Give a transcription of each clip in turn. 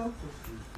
Santos.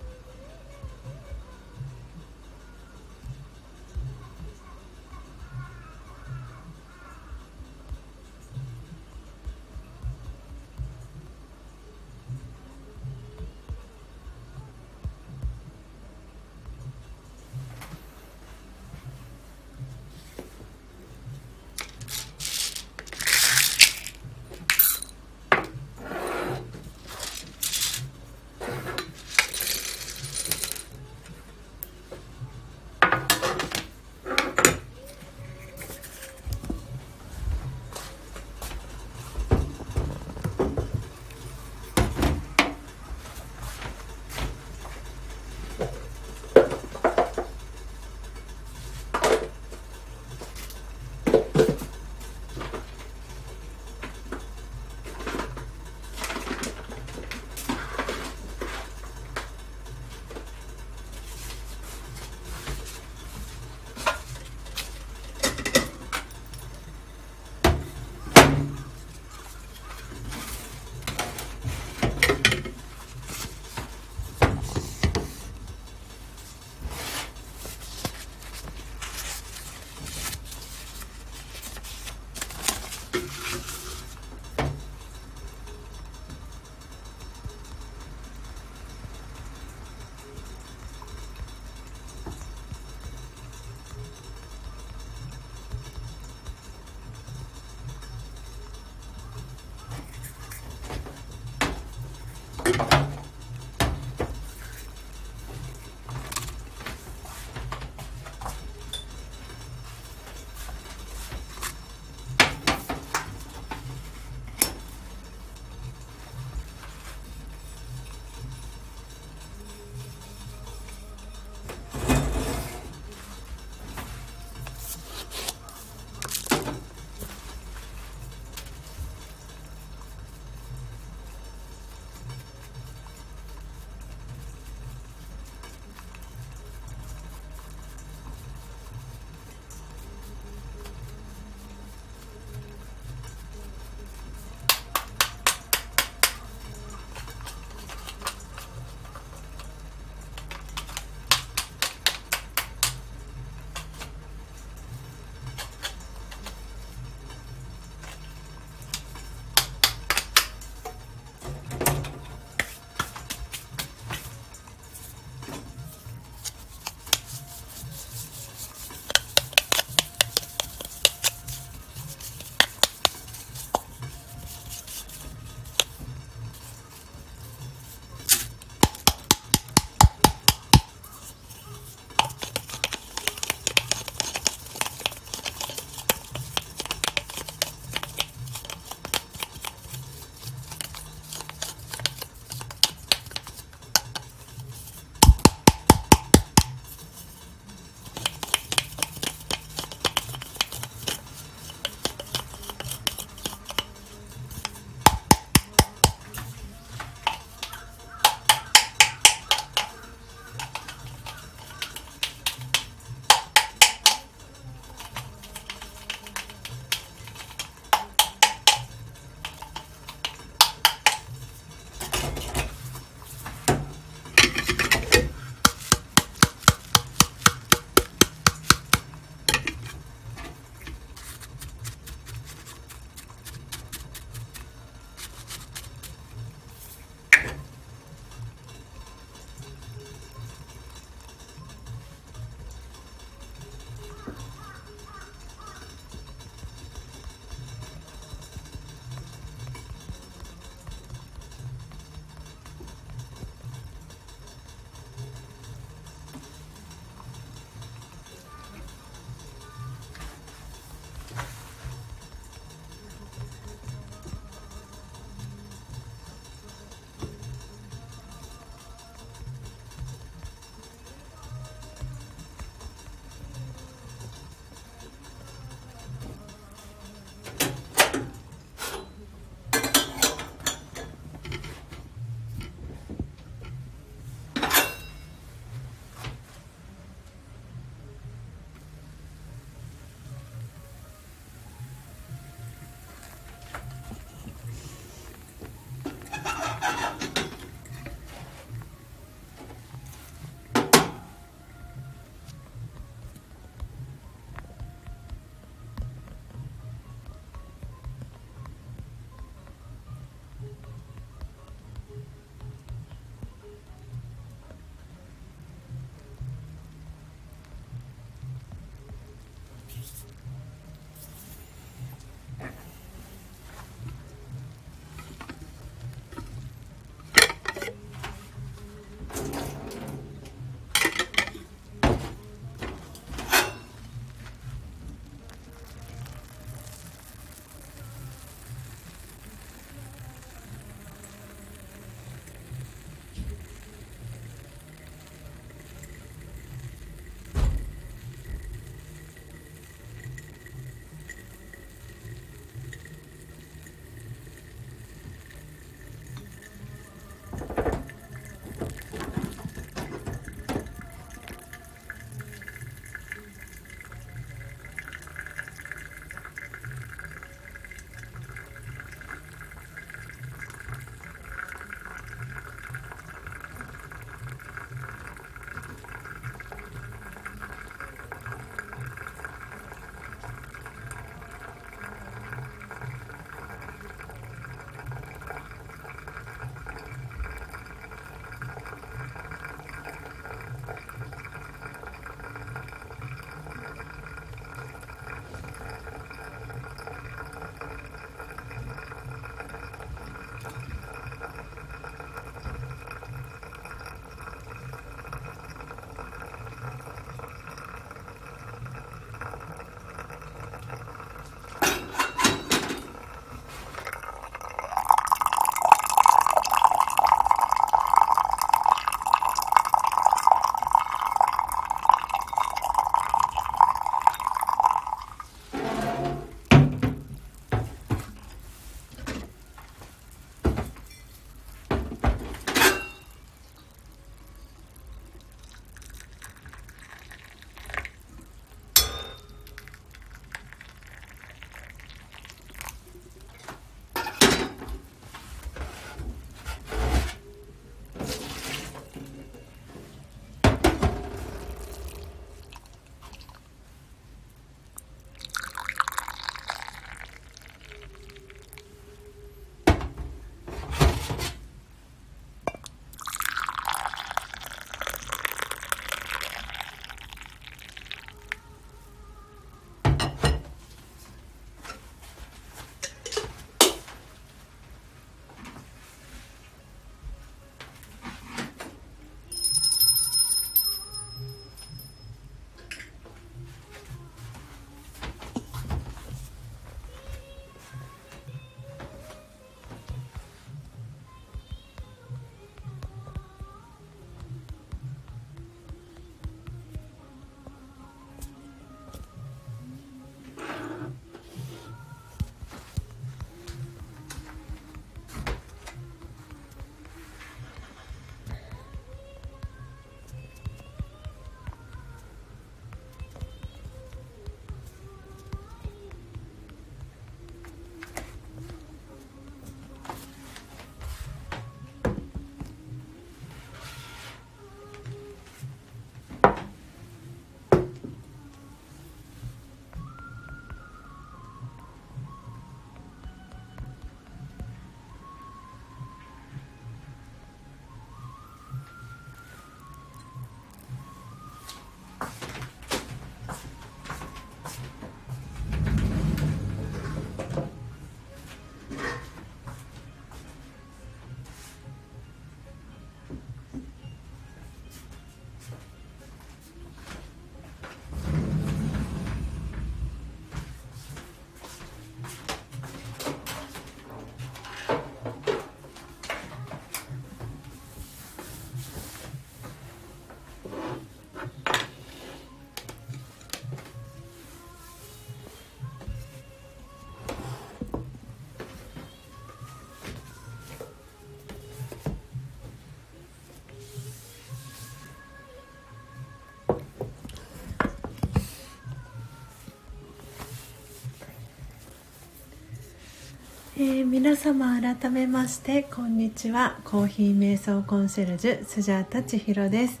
か皆様改めましてこんにちは。コーヒー瞑想コンシェルジュスジャータ千尋です、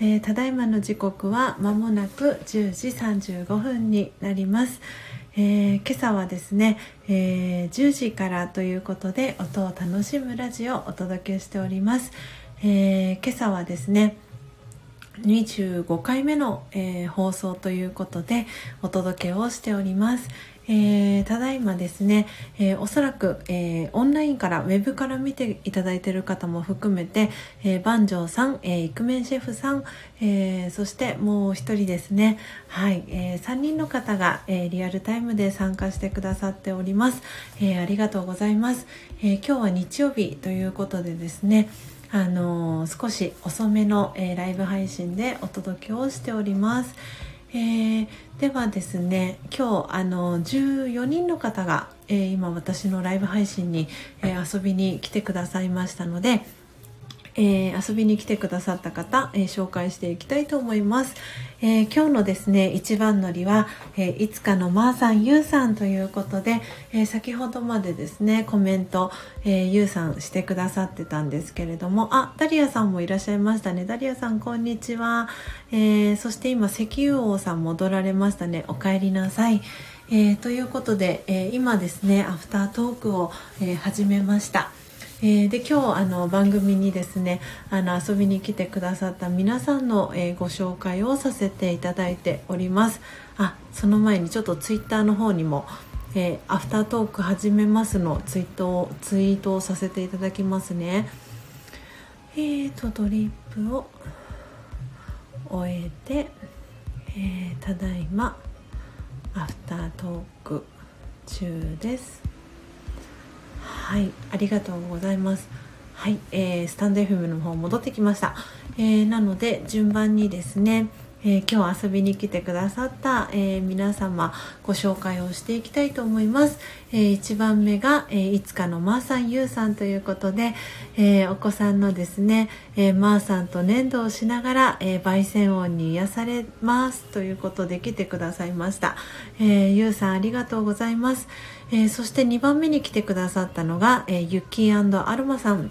えー、ただいまの時刻は間もなく10時35分になります、えー、今朝はですね、え、10時からということで音を楽しむラジオをお届けしております、え今朝はですね25回目の、えー、放送ということでお届けをしております、えー、ただいまですね、えー、おそらく、えー、オンラインからウェブから見ていただいている方も含めて、えー、番長さん、えー、イクメンシェフさん、えー、そしてもう一人ですね。はい、えー、3人の方が、えー、リアルタイムで参加してくださっております、えー、ありがとうございます、えー、今日は日曜日ということでですねあのー、少し遅めの、えー、ライブ配信でお届けをしております。えー、ではですね今日あの14人の方が、えー、今私のライブ配信に、えー、遊びに来てくださいましたので、えー、遊びに来てくださった方、えー、紹介していきたいと思います、えー、今日のですね一番乗りは、えいつかのまーさんゆうさんということで、え先ほどまでですねコメント、えゆうさんしてくださってたんですけれどもあダリアさんもいらっしゃいましたね。ダリアさんこんにちは、えそして今石油王さん戻られましたね。お帰りなさい。え、ということで、え、今ですねアフタートークを、え、始めました。えー、で今日あの番組にですねあの遊びに来てくださった皆さんの、えー、ご紹介をさせていただいております。あその前にちょっとツイッターの方にも、えー、アフタートーク始めますのツイートをツイートをさせていただきますね。えーとドリップを終えて、え、ただいまアフタートーク中です。はいありがとうございます。はい、えー、スタンド FM の方戻ってきました、えー、なので順番にですねえー、今日遊びに来てくださった、えー、皆様ご紹介をしていきたいと思います、えー、1番目が、えいつかのまーさんゆうさんということで、えお子さんのですね、えまーさんと粘土をしながら、え焙煎音に癒されますということで来てくださいました、えゆうさんありがとうございます、えそして2番目に来てくださったのが、えゆきーアルマさん、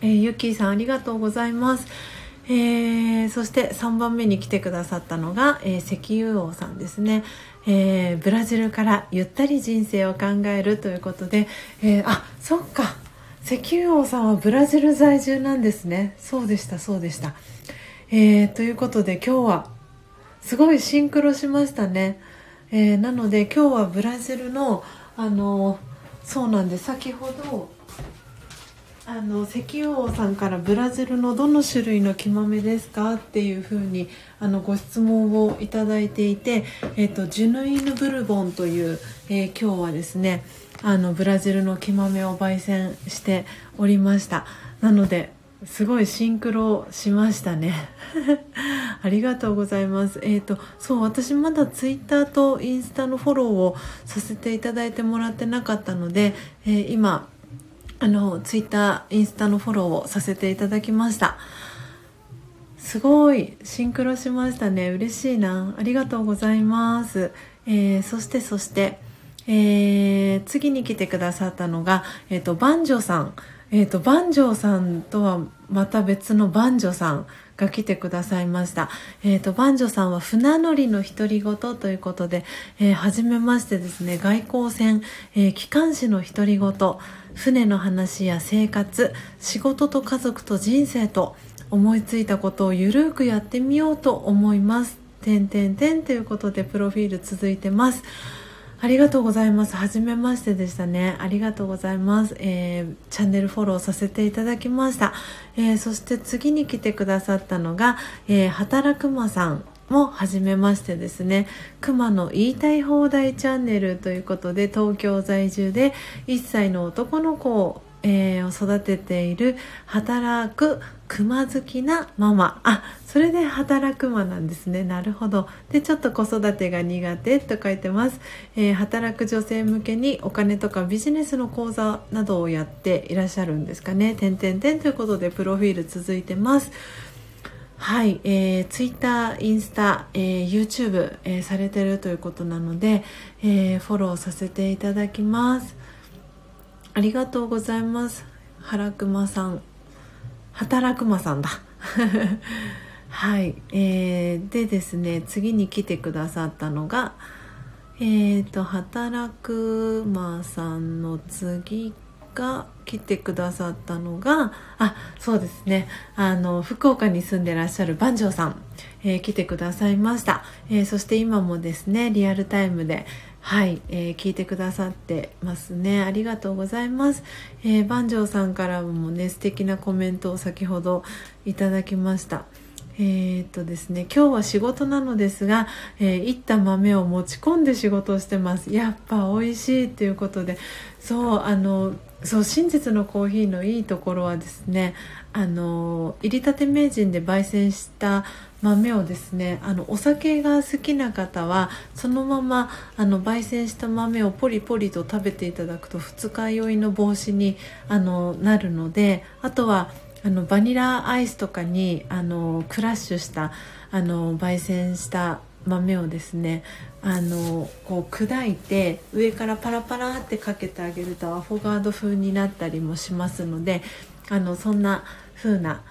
えゆきーさんありがとうございます。えー、そして3番目に来てくださったのが、え、石油王さんですね、え、ブラジルからゆったり人生を考えるということで、えあそっか。石油王さんはブラジル在住なんですね。そうでしたそうでした、えということで今日はすごいシンクロしましたね、えなので今日はブラジルのあのそうなんで先ほどあの石油王さんからブラジルのどの種類の木豆ですか？っていうふうにあのご質問をいただいていて、えーと、ジュヌイヌブルボンという、えー、今日はですねあのブラジルの木豆を焙煎しておりました。なのですごいシンクロしましたね。ありがとうございます。えっ、ー、とそう私まだツイッターとインスタのフォローをさせていただいてもらってなかったので、えー、今あのツイッターインスタのフォローをさせていただきました。すごいシンクロしましたね。嬉しいな。ありがとうございます、えー、そしてそして、え、次に来てくださったのが、えーと、バンジョさん。えーと、バンジョさんとはまた別のバンジョさんが来てくださいました。えっ、ー、と、バンジョさんは船乗りの独り言ということで、えー、初めましてですね、外交船、えー、機関士の独り言、船の話や生活仕事と家族と人生と思いついたことをゆるくやってみようと思います。てんてんてんということでプロフィール続いてます。ありがとうございます。はじめましてでしたね。ありがとうございます。えー、チャンネルフォローさせていただきました。えー、そして次に来てくださったのが、えー、働くまさんも初めましてですね熊の言いたい放題チャンネルということで東京在住で1歳の男の子を、えー、育てている働く熊好きなママあそれで働くマなんですね。なるほど。でちょっと子育てが苦手と書いてます、えー、働く女性向けにお金とかビジネスの講座などをやっていらっしゃるんですかね。点々点ということでプロフィール続いてます。はい、えー、ツイッター、インスタ、えー、YouTube、えー、されてるということなので、えー、フォローさせていただきます。ありがとうございます。原熊さん。働くまさんだ。はい、えー、でですね次に来てくださったのがえーと働くまさんの次が来てくださったのがあそうですねあの福岡に住んでらっしゃる番長さん、えー、来てくださいました、えー、そして今もですねリアルタイムではい、えー、聞いてくださってますね。ありがとうございます、えー、番長さんからもね素敵なコメントを先ほどいただきました。えー、っとですね今日は仕事なのですが、えー、いった豆を持ち込んで仕事をしてます。やっぱ美味しいっていうことで。そうあのそう真実のコーヒーのいいところはですねあの入りたて名人で焙煎した豆をですねあのお酒が好きな方はそのままあの焙煎した豆をポリポリと食べていただくと二日酔いの防止にあのなるのであとはあのバニラアイスとかにあのクラッシュしたあの焙煎した豆をですねあのこう砕いて上からパラパラってかけてあげるとアフォガード風になったりもしますのであのそんな風な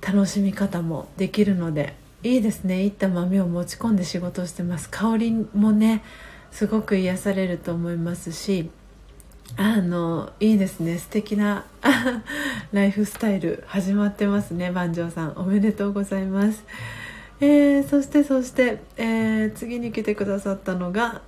楽しみ方もできるのでいいですね。いった豆を持ち込んで仕事してます。香りもねすごく癒されると思いますしあのいいですね。素敵な ライフスタイル始まってますね万丈さん。おめでとうございます。えー、そしてそして、えー、次に来てくださったのが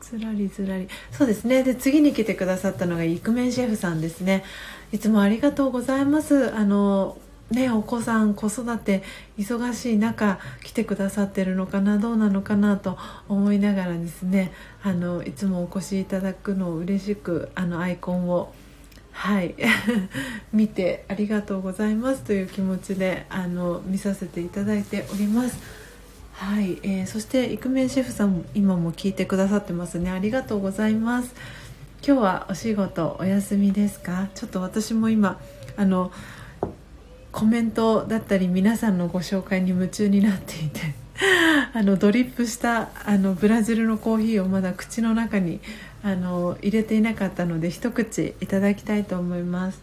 ずらりずらり。そうですね。で次に来てくださったのがイクメンシェフさんですね。いつもありがとうございます。あのねお子さん子育て忙しい中来てくださってるのかなどうなのかなと思いながらですねあのいつもお越しいただくのを嬉しくあのアイコンをはい 見てありがとうございますという気持ちであの見させていただいております。はい、えー、そしてイクメンシェフさんも今も聞いてくださってますね。ありがとうございます。今日はお仕事お休みですか？ちょっと私も今あのコメントだったり皆さんのご紹介に夢中になっていて あのドリップしたあのブラジルのコーヒーをまだ口の中にあの入れていなかったので一口いただきたいと思います。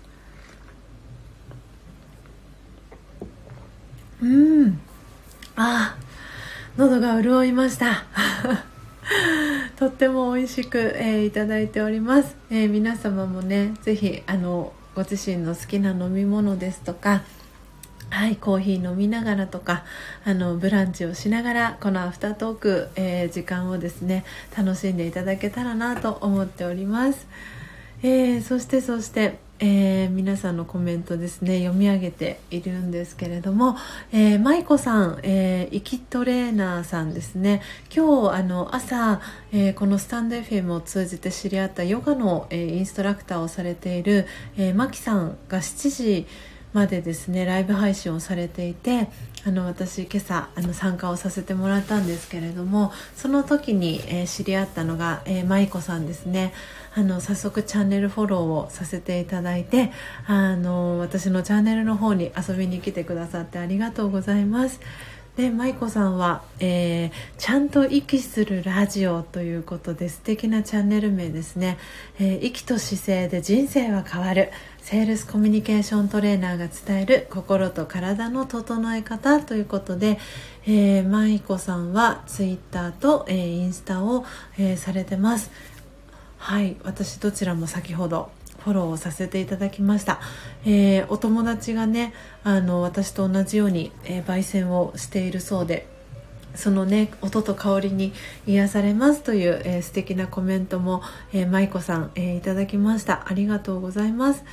うん。あ喉が潤いました。とっても美味しく、えー、いただいております、えー、皆様もねぜひあのご自身の好きな飲み物ですとかはい、コーヒー飲みながらとかあのブランチをしながらこのアフタートーク、えー、時間をですね楽しんでいただけたらなと思っております、えー、そしてそしてえー、皆さんのコメントですね読み上げているんですけれども、えー、舞子さん、えー、イキトレーナーさんですね。今日あの朝、え、このスタンド FM を通じて知り合ったヨガの、え、インストラクターをされている、えー、マキさんが7時までですねライブ配信をされていてあの私今朝あの参加をさせてもらったんですけれどもその時に、えー、知り合ったのが、えー、舞子さんですね。あの早速チャンネルフォローをさせていただいてあの私のチャンネルの方に遊びに来てくださってありがとうございます。で舞子さんは、えー、ちゃんと息するラジオということで素敵なチャンネル名ですね、えー、息と姿勢で人生は変わる。セールスコミュニケーショントレーナーが伝える心と体の整え方ということで、えー、舞子さんはツイッターと、えー、インスタを、えー、されてます。はい私どちらも先ほどフォローをさせていただきました、えー、お友達がねあの私と同じように、えー、焙煎をしているそうでそのね音と香りに癒されますという、えー、素敵なコメントも、えー、舞子さん、えー、いただきました。ありがとうございます。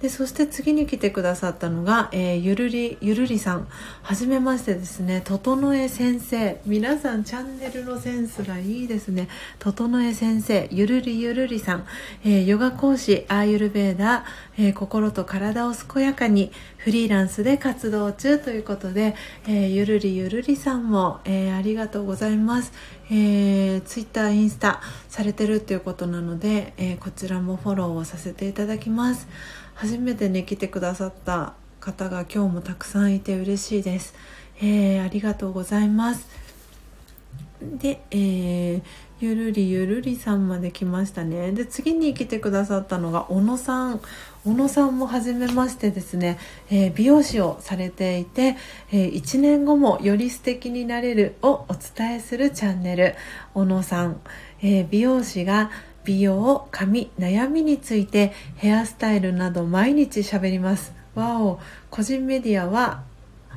でそして次に来てくださったのが、えー、ゆるりゆるりさん。はじめましてですね整え先生。皆さんチャンネルのセンスがいいですね。整え先生ゆるりゆるりさん、えー、ヨガ講師アーユルベーダー、えー、心と体を健やかにフリーランスで活動中ということで、えゆるりゆるりさんも、えありがとうございます、えー、ツイッターインスタされてるっていうことなので、えこちらもフォローをさせていただきます。初めてね来てくださった方が今日もたくさんいて嬉しいです、えー、ありがとうございます。で、えー、ゆるりゆるりさんまで来ましたね。で次に来てくださったのが小野さん。小野さんも初めましてですね、えー、美容師をされていて、えー、1年後もより素敵になれるをお伝えするチャンネル。小野さん、えー、美容師が美容髪悩みについてヘアスタイルなど毎日喋ります。わお。個人メディアは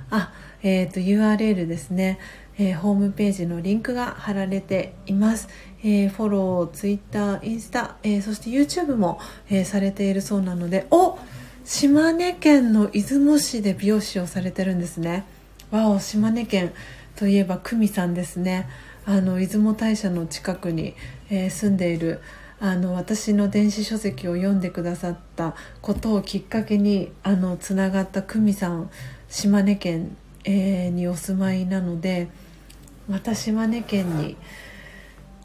あえーと、URL ですね、えー、ホームページのリンクが貼られています、えー、フォロー、ツイッター、インスタ、えー、そして YouTube も、えされているそうなのでお島根県の出雲市で美容師をされてるんですね。わお島根県といえば久美さんですね。あの出雲大社の近くに、え住んでいるあの私の電子書籍を読んでくださったことをきっかけにあのつながった久美さん島根県えー、にお住まいなのでまた島根県に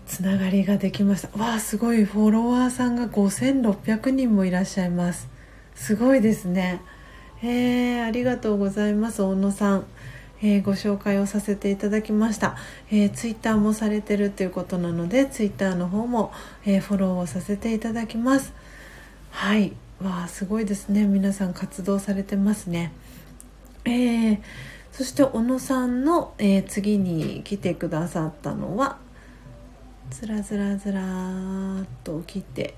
つながりができました。わあすごい。フォロワーさんが5600人もいらっしゃいます。すごいですね。えー、ありがとうございます小野さん、えー、ご紹介をさせていただきました、えー、ツイッターもされてるということなのでツイッターの方も、えフォローをさせていただきます。はい。わあすごいですね。皆さん活動されてますね。えーそして小野さんの、えー、次に来てくださったのはずらずらずらーっと来て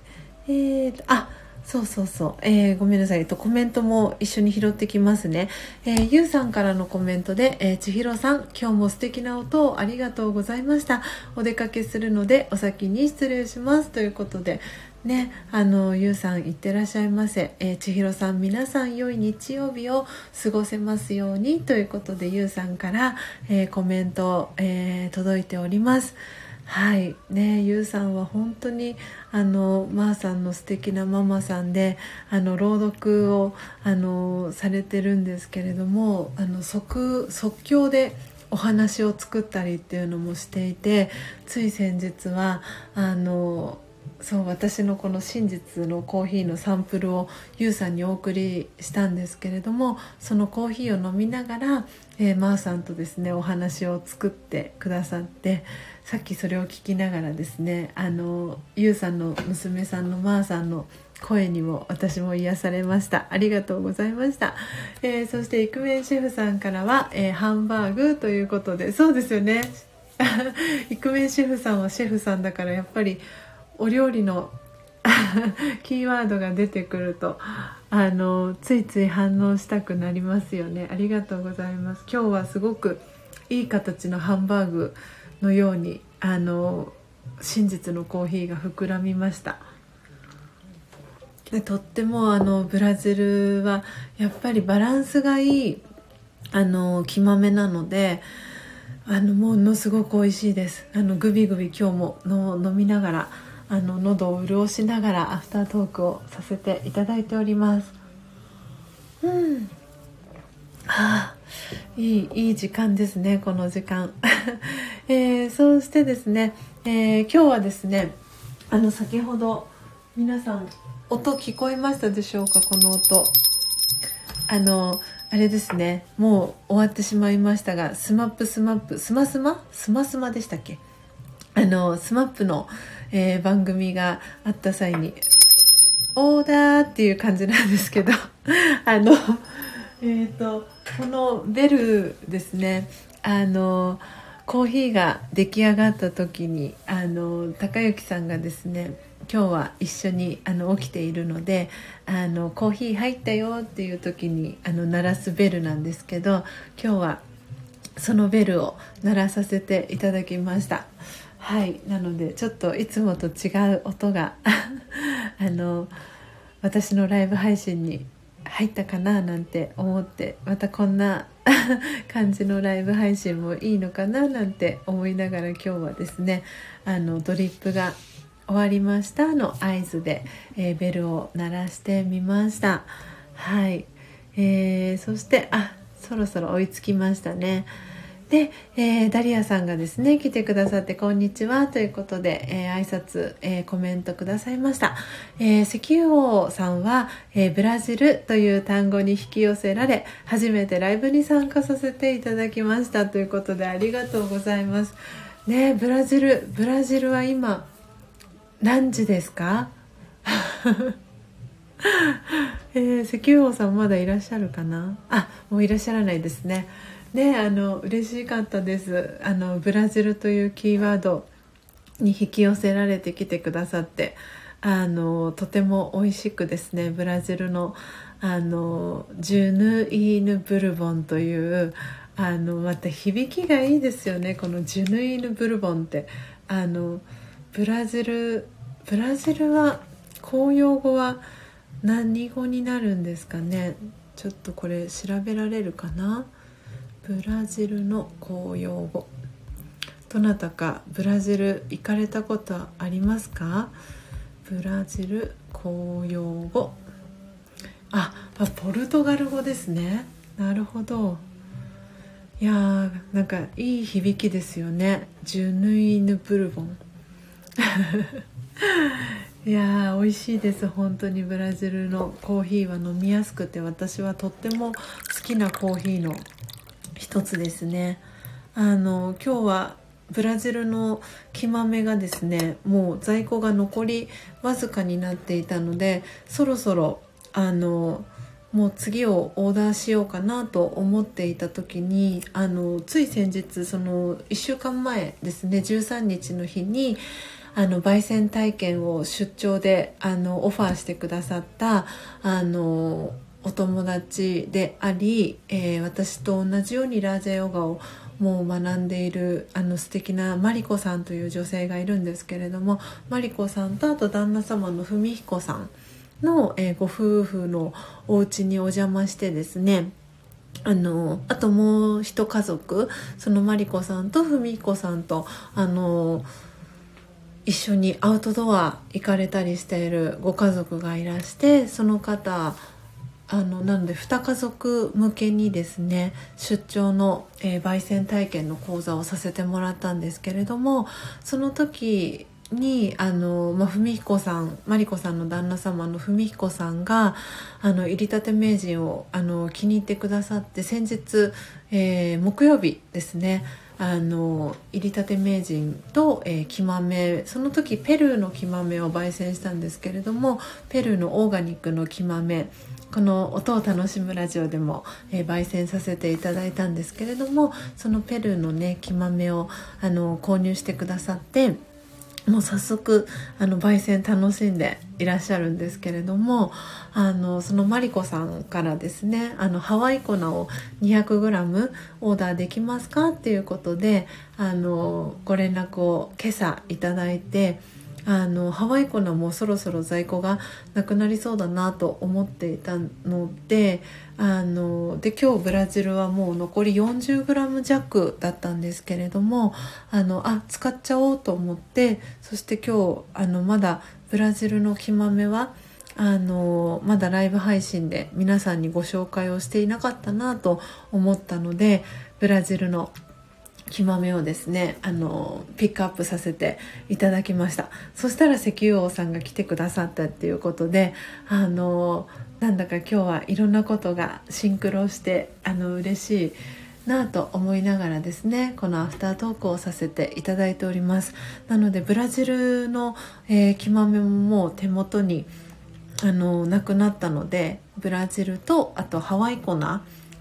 えーと、あそうそうそう、えー、ごめんなさい、えっと、コメントも一緒に拾ってきますね。えー、ゆうさんからのコメントで、えー、ちひろさん、今日も素敵な音をありがとうございました。お出かけするので、お先に失礼します。ということで、ね、あのゆうさんいってらっしゃいませ、えー、千尋さん皆さん良い日曜日を過ごせますように。ということでゆうさんから、えー、コメント、えー、届いております。はい。ねゆうさんは本当にあのまー、あ、さんの素敵なママさんであの朗読をあのされてるんですけれどもあの即即興でお話を作ったりっていうのもしていてつい先日はあのそう私のこの真実のコーヒーのサンプルをゆうさんにお送りしたんですけれどもそのコーヒーを飲みながら、えー、まーさんとですねお話を作ってくださってさっきそれを聞きながらですねあのゆうさんの娘さんのまーさんの声にも私も癒されました。ありがとうございました、えー、そしてイクメンシェフさんからは、えー、ハンバーグということでそうですよね。イクメンシェフさんはシェフさんだからやっぱりお料理の キーワードが出てくるとあのついつい反応したくなりますよね。ありがとうございます。今日はすごくいい形のハンバーグのようにあの真実のコーヒーが膨らみました。でとってもあのブラジルはやっぱりバランスがいいあの木豆なのであのものすごく美味しいです。あのグビグビ今日もの飲みながらあの喉を潤しながらアフタートークをさせていただいております。うん。はあいいいい時間ですねこの時間、えー、そしてですね、えー、今日はですねあの先ほど皆さん音聞こえましたでしょうかこの音。あのあれですねもう終わってしまいましたが SMAP SMAPスマスマ？スマスマでしたっけ？あの SMAPのえー、番組があった際にオーダーっていう感じなんですけど あのえっ、ー、とこのベルですねあのコーヒーが出来上がった時にあの高之さんがですね今日は一緒にあの起きているのであのコーヒー入ったよっていう時にあの鳴らすベルなんですけど今日はそのベルを鳴らさせていただきました。はいなのでちょっといつもと違う音が あの私のライブ配信に入ったかななんて思ってまたこんな 感じのライブ配信もいいのかななんて思いながら今日はですねあのドリップが終わりましたの合図で、えー、ベルを鳴らしてみました。はい、えー、そしてあそろそろ追いつきましたね。で、えー、ダリアさんがですね来てくださって「こんにちは」ということで、えー、挨拶、えー、コメントくださいました、えー、石油王さんは、えブラジルという単語に引き寄せられ初めてライブに参加させていただきました。ということでありがとうございます。ねブラジルブラジルは今何時ですか？え、石油王さんまだいらっしゃるかな？あもういらっしゃらないですね。ねあの嬉しかったです。あのブラジルというキーワードに引き寄せられてきてくださってあのとても美味しくですねブラジルのあのジュヌイーヌ・ブルボンというあのまた響きがいいですよねこのジュヌイーヌ・ブルボンって。あのブラジルブラジルは公用語は何語になるんですかね。ちょっとこれ調べられるかな？ブラジルの公用語。どなたかブラジル行かれたことありますか？ブラジル公用語。あポルトガル語ですね。なるほど。いやーなんかいい響きですよね。ジュヌイヌブルボン。いやー美味しいです。本当に。ブラジルのコーヒーは飲みやすくて私はとっても好きなコーヒーの一つですね。あの今日はブラジルの木豆がですねもう在庫が残りわずかになっていたのでそろそろあのもう次をオーダーしようかなと思っていた時にあのつい先日その1週間前ですね13日の日にあの焙煎体験を出張であのオファーしてくださったあのお友達であり、えー、私と同じようにラージャヨガをもう学んでいるあの素敵なマリコさんという女性がいるんですけれどもマリコさんとあと旦那様の文彦さんの、えー、ご夫婦のお家にお邪魔してですねあのあともう一家族そのマリコさんと文彦さんとあの一緒にアウトドア行かれたりしているご家族がいらしてその方あのなので2家族向けにですね出張の、えー、焙煎体験の講座をさせてもらったんですけれどもその時にあの、まあ、文彦さんマリコさんの旦那様の文彦さんがあの入りたて名人をあの気に入ってくださって先日、えー、木曜日ですねあの入りたて名人と、えー、木豆その時ペルーの木豆を焙煎したんですけれどもペルーのオーガニックの木豆この音を楽しむラジオでも、えー、焙煎させていただいたんですけれどもそのペルーのね木豆をあの購入してくださってもう早速あの焙煎楽しんでいらっしゃるんですけれどもあのそのマリコさんからですねあのハワイ粉を 200g オーダーできますかっていうことであのご連絡を今朝いただいて。あのハワイ粉もそろそろ在庫がなくなりそうだなと思っていたのであので今日ブラジルはもう残り 40g 弱だったんですけれどもあのあ使っちゃおうと思ってそして今日あのまだブラジルの木豆はあのまだライブ配信で皆さんにご紹介をしていなかったなと思ったのでブラジルの木豆をですねあのピックアップさせていただきました。そしたら石油王さんが来てくださったっていうことであのなんだか今日はいろんなことがシンクロしてあの嬉しいなぁと思いながらですねこのアフタートークをさせていただいております。なのでブラジルの、えー、木豆ももう手元にあのなくなったのでブラジルとあとハワイ粉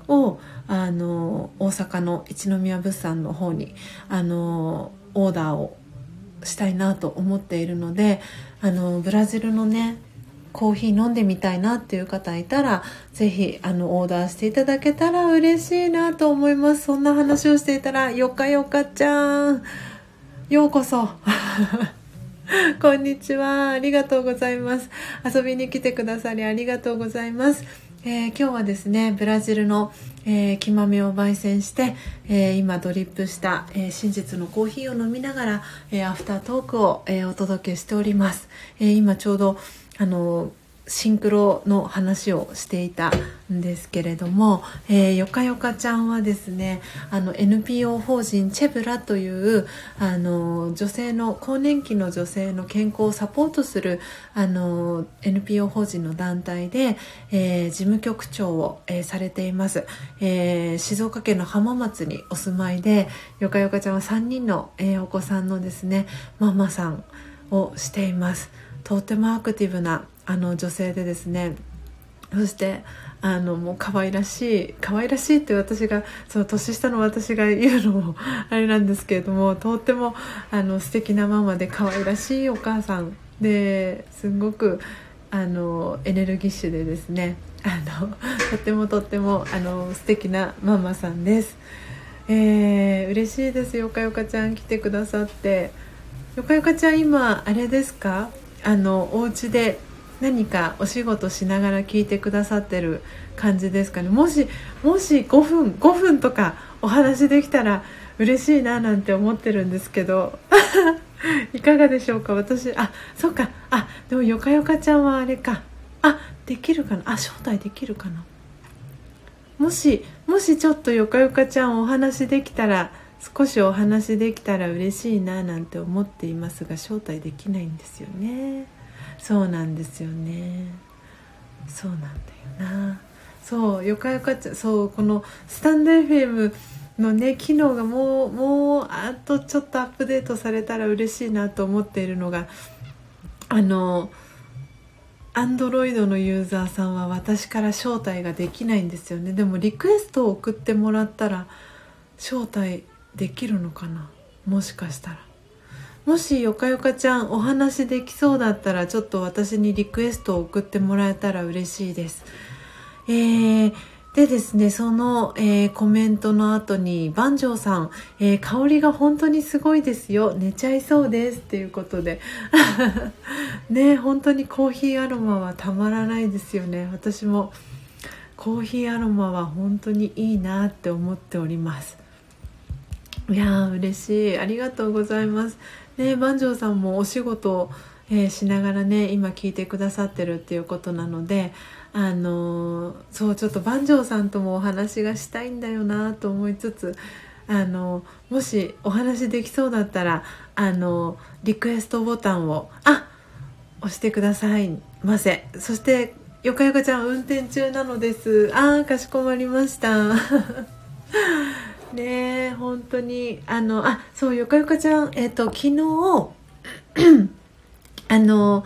をあの大阪の一宮物産の方にあのオーダーをしたいなと思っているのであのブラジルのねコーヒー飲んでみたいなっていう方いたら是非あのオーダーしていただけたら嬉しいなと思います。そんな話をしていたらよかよかちゃん。ようこそ。こんにちは。ありがとうございます。遊びに来てくださりありがとうございます。えー、今日はですねブラジルの、えー、木豆を焙煎して、えー、今ドリップした、え真実のコーヒーを飲みながら、えアフタートークを、えお届けしております、え今ちょうどあのシンクロの話をしていたんですけれども、えー、よかよかちゃんはですねあの NPO 法人チェブラというあの女性の更年期の女性の健康をサポートするあの NPO 法人の団体で、えー、事務局長を、えー、されています、えー、静岡県の浜松にお住まいでよかよかちゃんは3人の、えー、お子さんのですねママさんをしています。とてもアクティブなあの女性でですねそしてあのもう可愛らしい可愛らしいって私がその年下の私が言うのもあれなんですけれどもとってもあの素敵なママで可愛らしいお母さんですごくあのエネルギッシュでですねあのとってもとってもあの素敵なママさんです。えー、嬉しいです。よかよかちゃん来てくださって。よかよかちゃん今あれですか？あのお家で何かお仕事しながら聞いてくださってる感じですかね。もしもし5分5分とかお話できたら嬉しいななんて思ってるんですけど。いかがでしょうか？私あそっか。あでもよかよかちゃんはあれか。あできるかな？あ招待できるかな？もしもしちょっとよかよかちゃんお話できたら少しお話できたら嬉しいななんて思っていますが招待できないんですよね。そうなんですよね。そうなんだよな。そうよかよかちゃんそうこのスタンド FM のね機能がもうもうあとちょっとアップデートされたら嬉しいなと思っているのがあのアンドロイドのユーザーさんは私から招待ができないんですよね。でもリクエストを送ってもらったら招待できるのかな？もしかしたら。もしよかよかちゃんお話できそうだったらちょっと私にリクエストを送ってもらえたら嬉しいです。えー、でですね、その、えー、コメントの後に、万丈さん、えー、香りが本当にすごいですよ。寝ちゃいそうです。っていうことで。ね、本当にコーヒーアロマはたまらないですよね。私もコーヒーアロマは本当にいいなって思っております。いやー嬉しい。ありがとうございます。ね万丈さんもお仕事えー、しながらね今聞いてくださってるっていうことなのであのー、そうちょっと万丈さんともお話がしたいんだよなと思いつつあのー、もしお話できそうだったらあのリクエストボタンをあ押してくださいませ。そしてよかよかちゃん運転中なのです。ああかしこまりました。ねえ本当にあのあそうよかよかちゃんえっ、ー、と昨日 あの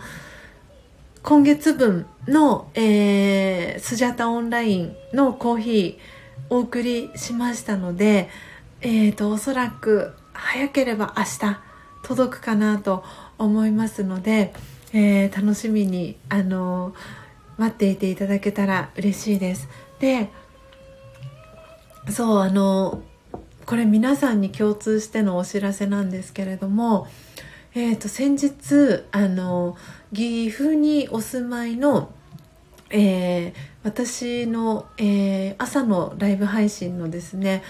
今月分の、えー、スジャタオンラインのコーヒーお送りしましたので、えーと、おそらく早ければ明日届くかなと思いますので、えー、楽しみにあの待っていていただけたら嬉しいです。でそうあのこれ皆さんに共通してのお知らせなんですけれども、えーと、先日あの岐阜にお住まいの、えー、私の、えー、朝のライブ配信のですね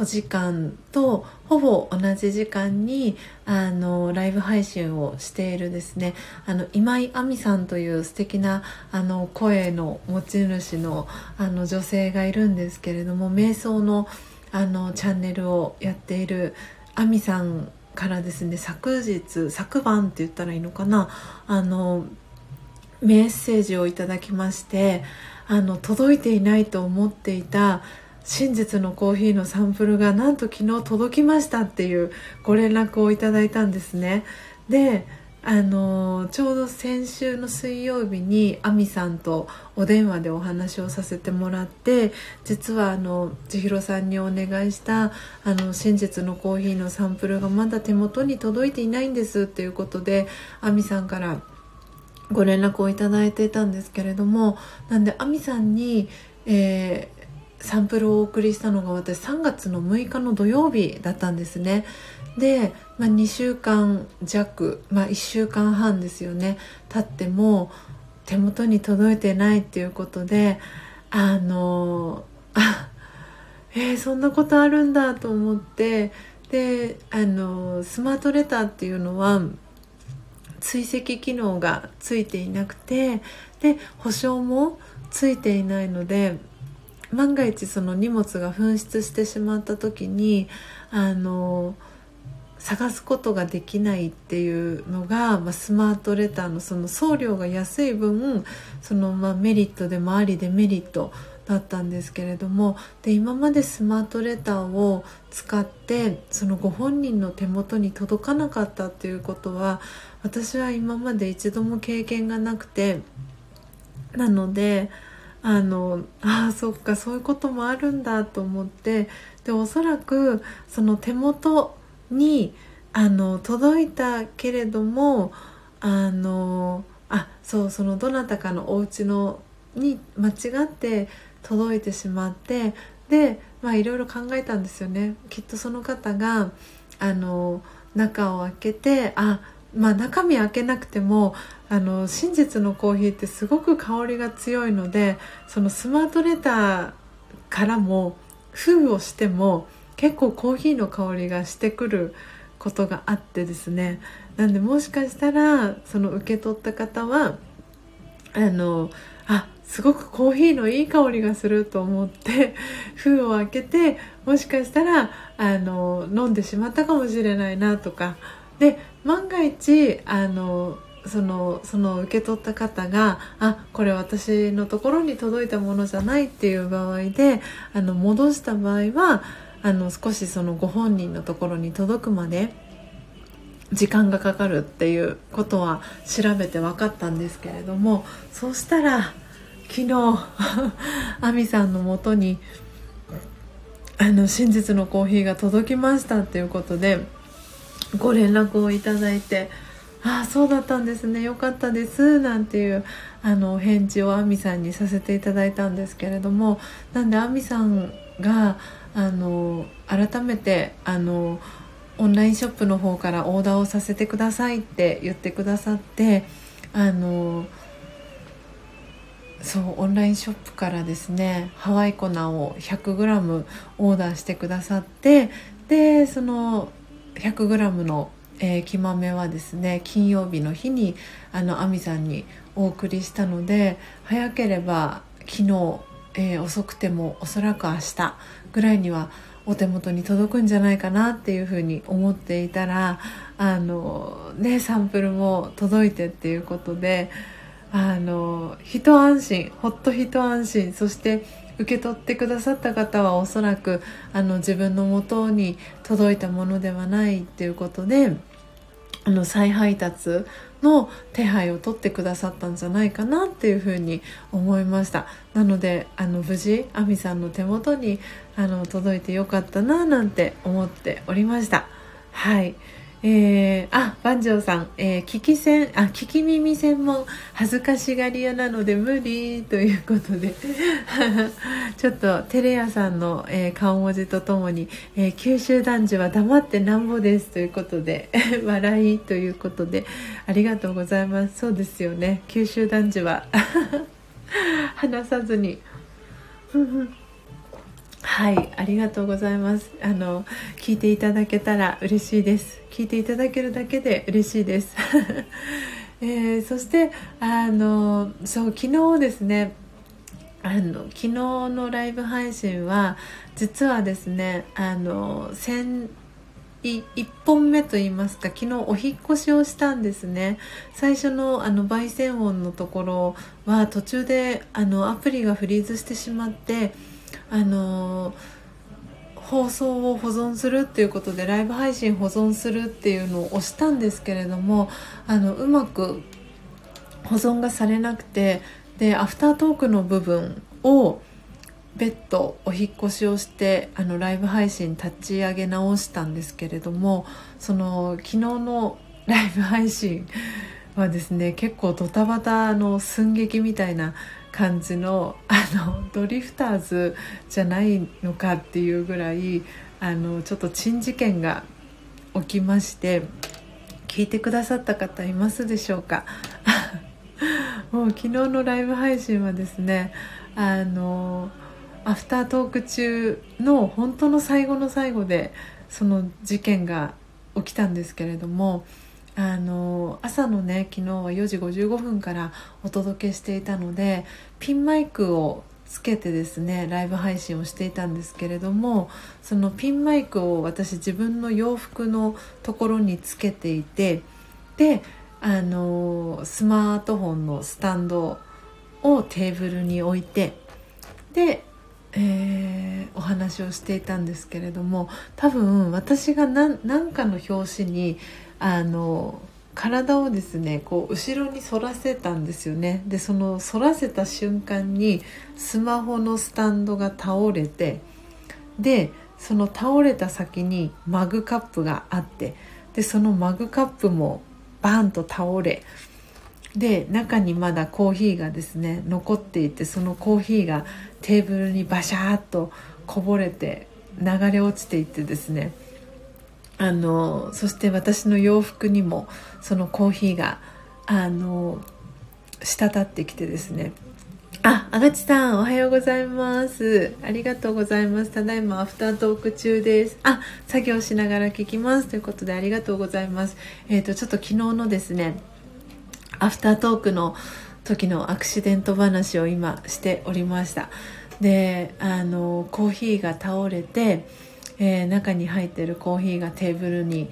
お時間とほぼ同じ時間にあのライブ配信をしているですねあの今井亜美さんという素敵なあな声の持ち主のあの女性がいるんですけれども瞑想のあのチャンネルをやっている亜美さんからですね昨日昨晩って言ったらいいのかなあのメッセージをいただきましてあの届いていないと思っていた真実のコーヒーのサンプルがなんと昨日届きましたっていうご連絡をいただいたんですね。であのちょうど先週の水曜日に亜美さんとお電話でお話をさせてもらって実はあの千尋さんにお願いしたあの真実のコーヒーのサンプルがまだ手元に届いていないんですっていうことで亜美さんからご連絡をいただいていたんですけれどもなんで亜美さんに、えー、サンプルをお送りしたのが私3月の6日の土曜日だったんですね。で、まあ、2週間弱、まあ、1週間半ですよね経っても手元に届いてないっていうことであのあ えー、そんなことあるんだと思ってであのスマートレターっていうのは追跡機能がついていなくてで保証もついていないので万が一その荷物が紛失してしまった時にあの探すことができないっていうのが、まあ、スマートレターのその送料が安い分そのまあメリットでもありデメリットだったんですけれどもで今までスマートレターを使ってそのご本人の手元に届かなかったっていうことは私は今まで一度も経験がなくてなのであのあそっかそういうこともあるんだと思ってでおそらくその手元にあの届いたけれどもあのあそうそのどなたかのお家のに間違って届いてしまってでまあいろいろ考えたんですよね。きっとその方があの中を開けてあまあ中身開けなくてもあの真実のコーヒーってすごく香りが強いのでそのスマートレターからも封をしても結構コーヒーの香りがしてくることがあってですね。なんでもしかしたらその受け取った方はあのあすごくコーヒーのいい香りがすると思って 封を開けてもしかしたらあの飲んでしまったかもしれないなとか。で万が一あのそのその受け取った方があこれ私のところに届いたものじゃないっていう場合であの戻した場合はあの少しそのご本人のところに届くまで時間がかかるっていうことは調べて分かったんですけれどもそうしたら昨日 亜美さんのもとにあの真実のコーヒーが届きましたっていうことでご連絡をいただいて「ああそうだったんですねよかったです」なんていうあの返事を亜美さんにさせていただいたんですけれどもなんで亜美さんがあの改めてあのオンラインショップの方からオーダーをさせてくださいって言ってくださってあのそうオンラインショップからですねハワイ粉を 100g オーダーしてくださってでその 100g の、えー、木豆はですね金曜日の日にあの亜美さんにお送りしたので早ければ昨日、えー、遅くてもおそらく明日ぐらいにはお手元に届くんじゃないかなっていうふうに思っていたらあのねサンプルも届いてっていうことであの一安心ほっと一安心そして受け取ってくださった方はおそらくあの自分のもとに届いたものではないっていうことであの再配達の手配を取ってくださったんじゃないかなっていうふうに思いました。なのであの無事亜美さんの手元にあの届いてよかったななんて思っておりましたはい。えー、あ、万丈さん、えー、聞き専、あ、聞き耳専門、恥ずかしがり屋なので無理ということで、ちょっとテレ屋さんの、えー、顔文字とともに、えー、九州男児は黙ってなんぼですということで、笑いということで、ありがとうございます。そうですよね。九州男児は 話さずに。はいありがとうございます。あの聞いていただけたら嬉しいです。聞いていただけるだけで嬉しいです、えー、そしてあのそう昨日ですねあの昨日のライブ配信は実はですねあの1 1本目といいますか昨日お引越しをしたんですね。最初のあの焙煎音のところは途中であのアプリがフリーズしてしまってあの放送を保存するっていうことでライブ配信保存するっていうのを押したんですけれどもあのうまく保存がされなくてでアフタートークの部分を別途お引越しをしてあのライブ配信立ち上げ直したんですけれどもその昨日のライブ配信はですね結構ドタバタの寸劇みたいな感じのあのドリフターズじゃないのかっていうぐらいあのちょっと珍事件が起きまして聞いてくださった方いますでしょうか？もう昨日のライブ配信はですねあのアフタートーク中の本当の最後の最後でその事件が起きたんですけれどもあの朝のね昨日は4時55分からお届けしていたのでピンマイクをつけてですねライブ配信をしていたんですけれどもそのピンマイクを私自分の洋服のところにつけていてであのスマートフォンのスタンドをテーブルに置いてで、えー、お話をしていたんですけれども多分私が何かの表紙にあの体をですねこう後ろに反らせたんですよね。でその反らせた瞬間にスマホのスタンドが倒れてでその倒れた先にマグカップがあってでそのマグカップもバーンと倒れで中にまだコーヒーがですね残っていてそのコーヒーがテーブルにバシャーッとこぼれて流れ落ちていってですねあのそして私の洋服にもそのコーヒーがあの滴ってきてですねあ、あがちさん、おはようございます。ありがとうございます。ただいまアフタートーク中です。あ、作業しながら聞きます。ということでありがとうございます。えっ、ー、と、ちょっと昨日のですね、アフタートークの時のアクシデント話を今しておりました。で、あの、コーヒーが倒れて、えー、中に入ってるコーヒーがテーブルに、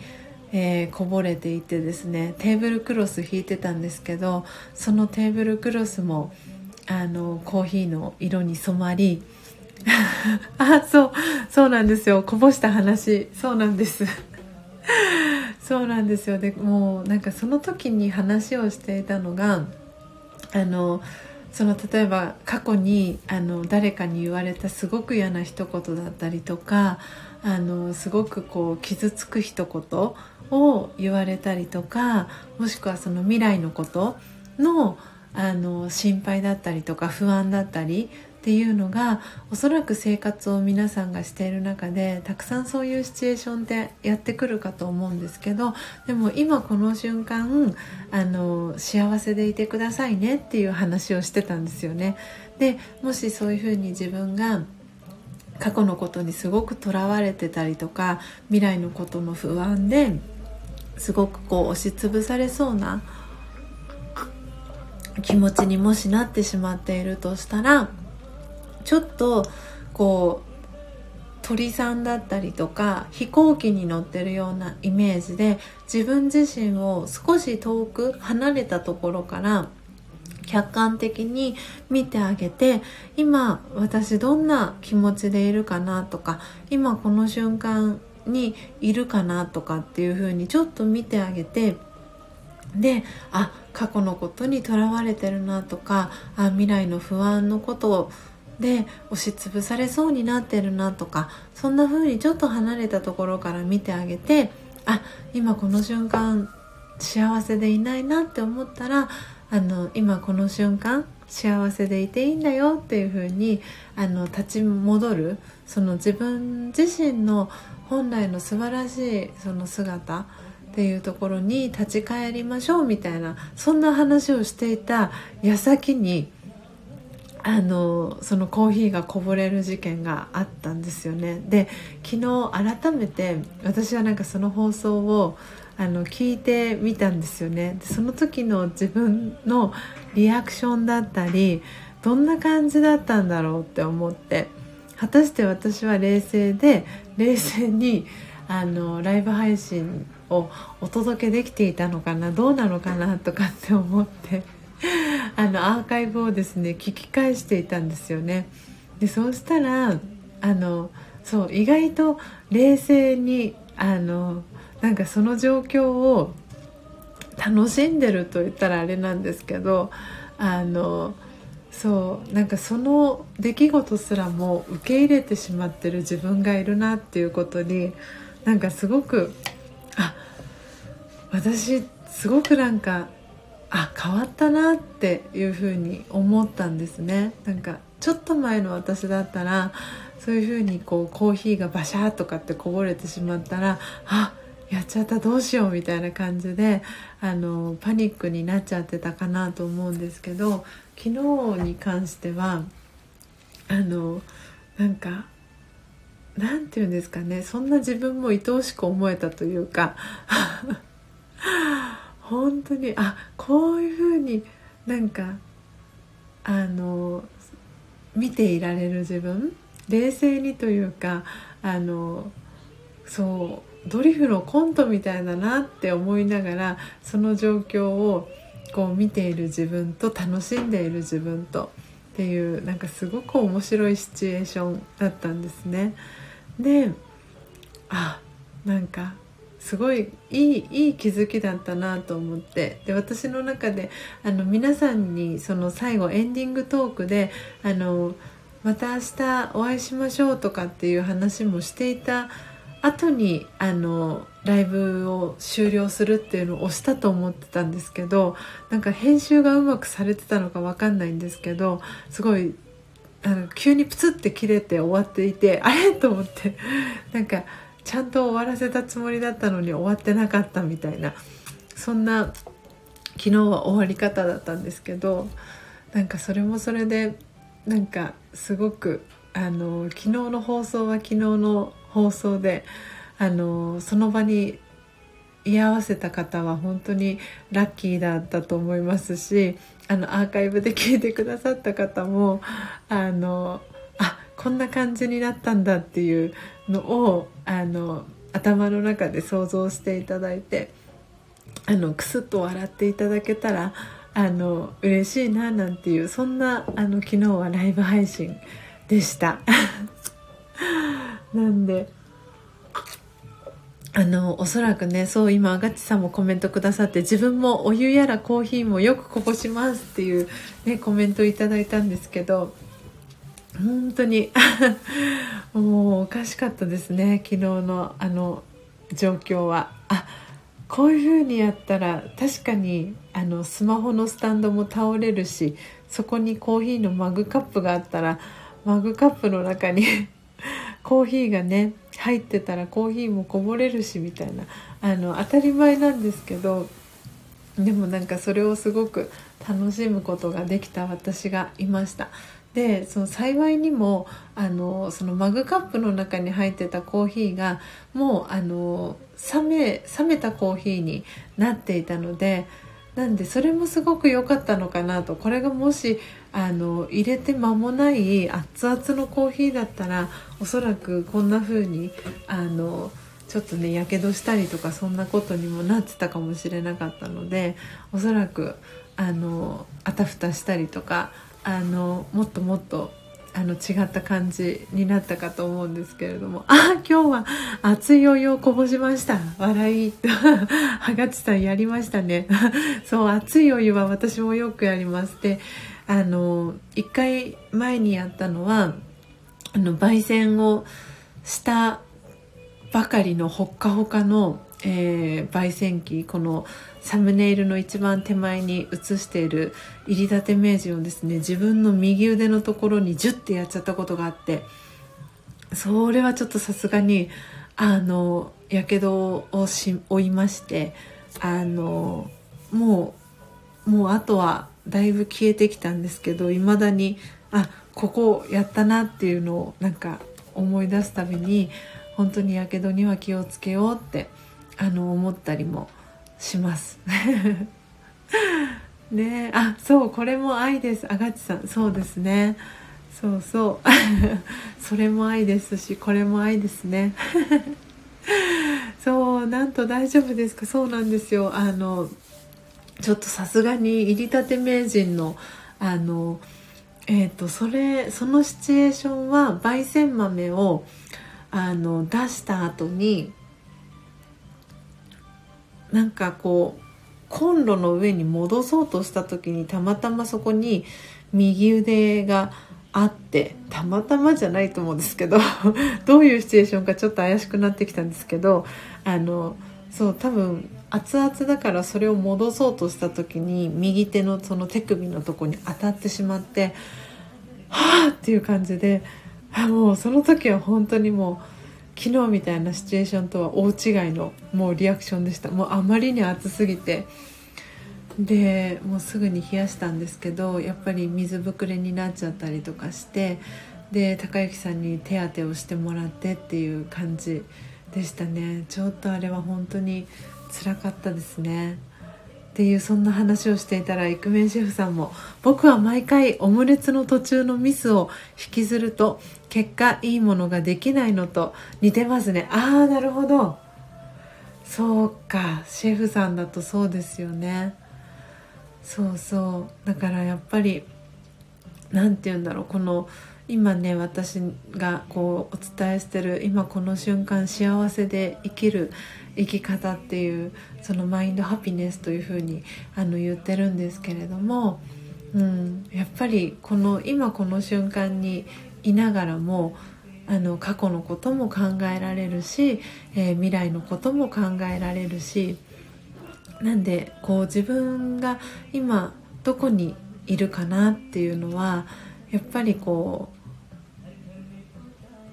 えー、こぼれていてですねテーブルクロス引いてたんですけどそのテーブルクロスもあのコーヒーの色に染まり あそうそうなんですよ。こぼした話。そうなんです。そうなんですよ。でもうなんかその時に話をしていたのがあのその例えば過去にあの誰かに言われたすごく嫌な一言だったりとかあのすごくこう傷つく一言を言われたりとかもしくはその未来のことのあの心配だったりとか不安だったりっていうのがおそらく生活を皆さんがしている中でたくさんそういうシチュエーションってやってくるかと思うんですけどでも今この瞬間あの幸せでいてくださいねっていう話をしてたんですよね。でもしそういうふうに自分が過去のことにすごくとらわれてたりとか未来のことの不安ですごくこう押しつぶされそうな気持ちにもしなってしまっているとしたらちょっとこう鳥さんだったりとか飛行機に乗ってるようなイメージで自分自身を少し遠く離れたところから客観的に見てあげて今私どんな気持ちでいるかなとか今この瞬間にいるかなとかっていう風にちょっと見てあげてであ過去のことにとらわれてるなとかあ未来の不安のことをで押しつぶされそうになってるなとかそんな風にちょっと離れたところから見てあげてあ今この瞬間幸せでいないなって思ったらあの今この瞬間幸せでいていいんだよっていう風にあに立ち戻るその自分自身の本来の素晴らしいその姿っていうところに立ち返りましょうみたいなそんな話をしていた矢先にあのそのコーヒーがこぼれる事件があったんですよね。で昨日改めて私はなんかその放送をあの聞いてみたんですよね。でその時の自分のリアクションだったりどんな感じだったんだろうって思って果たして私は冷静で冷静にあのライブ配信をお届けできていたのかなどうなのかなとかって思って。あのアーカイブをですね聞き返していたんですよね。でそうしたらあのそう意外と冷静にあのなんかその状況を楽しんでると言ったらあれなんですけどあのそうなんかその出来事すらも受け入れてしまってる自分がいるなっていうことになんかすごくあ私すごくなんかあ変わったなっていうふうに思ったんですね。なんかちょっと前の私だったらそういうふうにこうコーヒーがバシャーとかってこぼれてしまったらあやっちゃったどうしようみたいな感じであのパニックになっちゃってたかなと思うんですけど昨日に関してはあのなんかなんて言うんですかね。そんな自分も愛おしく思えたというか。本当にあこういうふうになんかあの見ていられる自分冷静にというかあのそうドリフのコントみたいだなって思いながらその状況をこう見ている自分と楽しんでいる自分とっていうなんかすごく面白いシチュエーションだったんですね。であなんかすごいいいいい気づきだったなと思って。で私の中であの皆さんにその最後エンディングトークであのまた明日お会いしましょうとかっていう話もしていた後にあのライブを終了するっていうのを押したと思ってたんですけどなんか編集がうまくされてたのか分かんないんですけどすごいあの急にプツって切れて終わっていてあれ？と思って。なんかちゃんと終わらせたつもりだったのに終わってなかったみたいなそんな昨日は終わり方だったんですけどなんかそれもそれでなんかすごくあの昨日の放送は昨日の放送であのその場に居合わせた方は本当にラッキーだったと思いますしあのアーカイブで聞いてくださった方もあのあこんな感じになったんだっていうのをあの頭の中で想像していただいてあのクスッと笑っていただけたらあの嬉しいななんていうそんなあの昨日はライブ配信でした。なんであのおそらくねそう今あがちさんもコメントくださって自分もお湯やらコーヒーもよくこぼしますっていう、ね、コメントいただいたんですけど本当に。もうおかしかったですね。昨日のあの状況は。あこういう風にやったら確かにあのスマホのスタンドも倒れるしそこにコーヒーのマグカップがあったらマグカップの中に コーヒーがね入ってたらコーヒーもこぼれるしみたいな。あの当たり前なんですけどでもなんかそれをすごく楽しむことができた私がいました。でその幸いにもあのそのマグカップの中に入ってたコーヒーがもうあの冷め冷めたコーヒーになっていたのでなんでそれもすごく良かったのかなと。これがもしあの入れて間もない熱々のコーヒーだったらおそらくこんな風にあのちょっとねやけどしたりとかそんなことにもなってたかもしれなかったのでおそらくあのあたふたしたりとかあのもっともっとあの違った感じになったかと思うんですけれども。あ今日は熱いお湯をこぼしました。笑い。はがちさんやりましたね。そう熱いお湯は私もよくやりますであの1回前にやったのはあの焙煎をしたばかりのほっかほかの、えー、焙煎機。このサムネイルの一番手前に映している入り立て名人をですね自分の右腕のところにジュッてやっちゃったことがあってそれはちょっとさすがにあのやけどをし負いましてあのもうもうあとはだいぶ消えてきたんですけどいまだにあここやったなっていうのをなんか思い出すたびに本当にやけどには気をつけようってあの思ったりもします。ねあそうこれも愛です。あがちさん。そうですね。そうそう。それも愛ですしこれも愛ですね。そうなんと大丈夫ですか？そうなんですよ。あのちょっとさすがに入りたて名人のあのえー、とそれそのシチュエーションは焙煎豆をあの出した後になんかこうコンロの上に戻そうとした時にたまたまそこに右腕があってたまたまじゃないと思うんですけど どういうシチュエーションかちょっと怪しくなってきたんですけどあのそう多分熱々だからそれを戻そうとした時に右手のその手首のとこに当たってしまってはあっていう感じであもうその時は本当にもう。昨日みたいなシチュエーションとは大違いのもうリアクションでした。もうあまりに暑すぎて。でもうすぐに冷やしたんですけどやっぱり水ぶくれになっちゃったりとかしてで高之さんに手当てをしてもらってっていう感じでしたね。ちょっとあれは本当につらかったですね。っていうそんな話をしていたらイクメンシェフさんも僕は毎回オムレツの途中のミスを引きずると結果いいものができないのと似てますね。ああなるほど。そうか。シェフさんだとそうですよね。そうそう。だからやっぱり何て言うんだろう。この今ね私がこうお伝えしてる今この瞬間幸せで生きる生き方っていうそのマインドハピネスというふうにあの言ってるんですけれども、うん、やっぱりこの今この瞬間にいながらもあの過去のことも考えられるし、えー、未来のことも考えられるしなんでこう自分が今どこにいるかなっていうのはやっぱりこう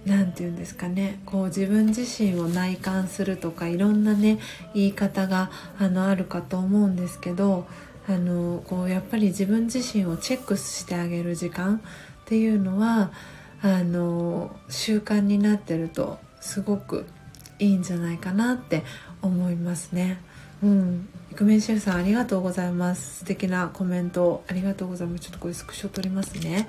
何て言うんですかねこう自分自身を内観するとかいろんなね言い方があのあるかと思うんですけどあのこうやっぱり自分自身をチェックしてあげる時間っていうのはあの習慣になってるとすごくいいんじゃないかなって思いますね。うん、イクメンシェフさんありがとうございます。素敵なコメントありがとうございます。ちょっとこれスクショ取りますね。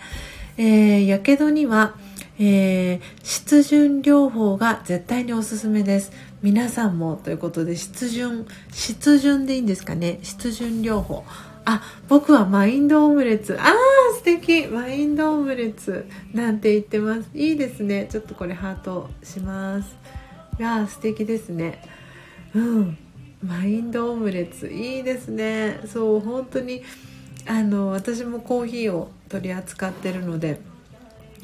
えー、やけどには、えー、湿潤療法が絶対におすすめです。皆さんもということで湿潤湿潤でいいんですかね。湿潤療法。あ僕はマインドオムレツ。あー素敵。マインドオムレツ。なんて言ってます。いいですね。ちょっとこれハートします。いや素敵ですね。うん。マインドオムレツ。いいですね。そう本当に。あの私もコーヒーを取り扱ってるので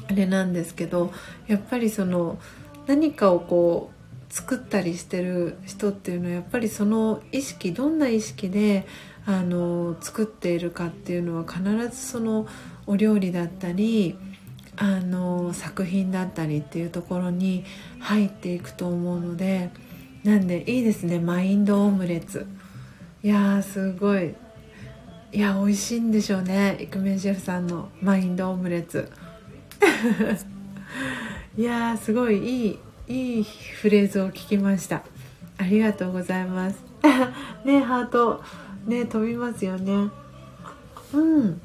あれなんですけどやっぱりその何かをこう作ったりしてる人っていうのはやっぱりその意識どんな意識であの作っているかっていうのは必ずそのお料理だったりあの作品だったりっていうところに入っていくと思うのでなんでいいですね。マインドオムレツ。いやーすごい。いや美味しいんでしょうね。イクメンシェフさんのマインドオムレツ。いやーすごい。いいいいフレーズを聞きました。ありがとうございます。ねハート。ね飛びますよねうん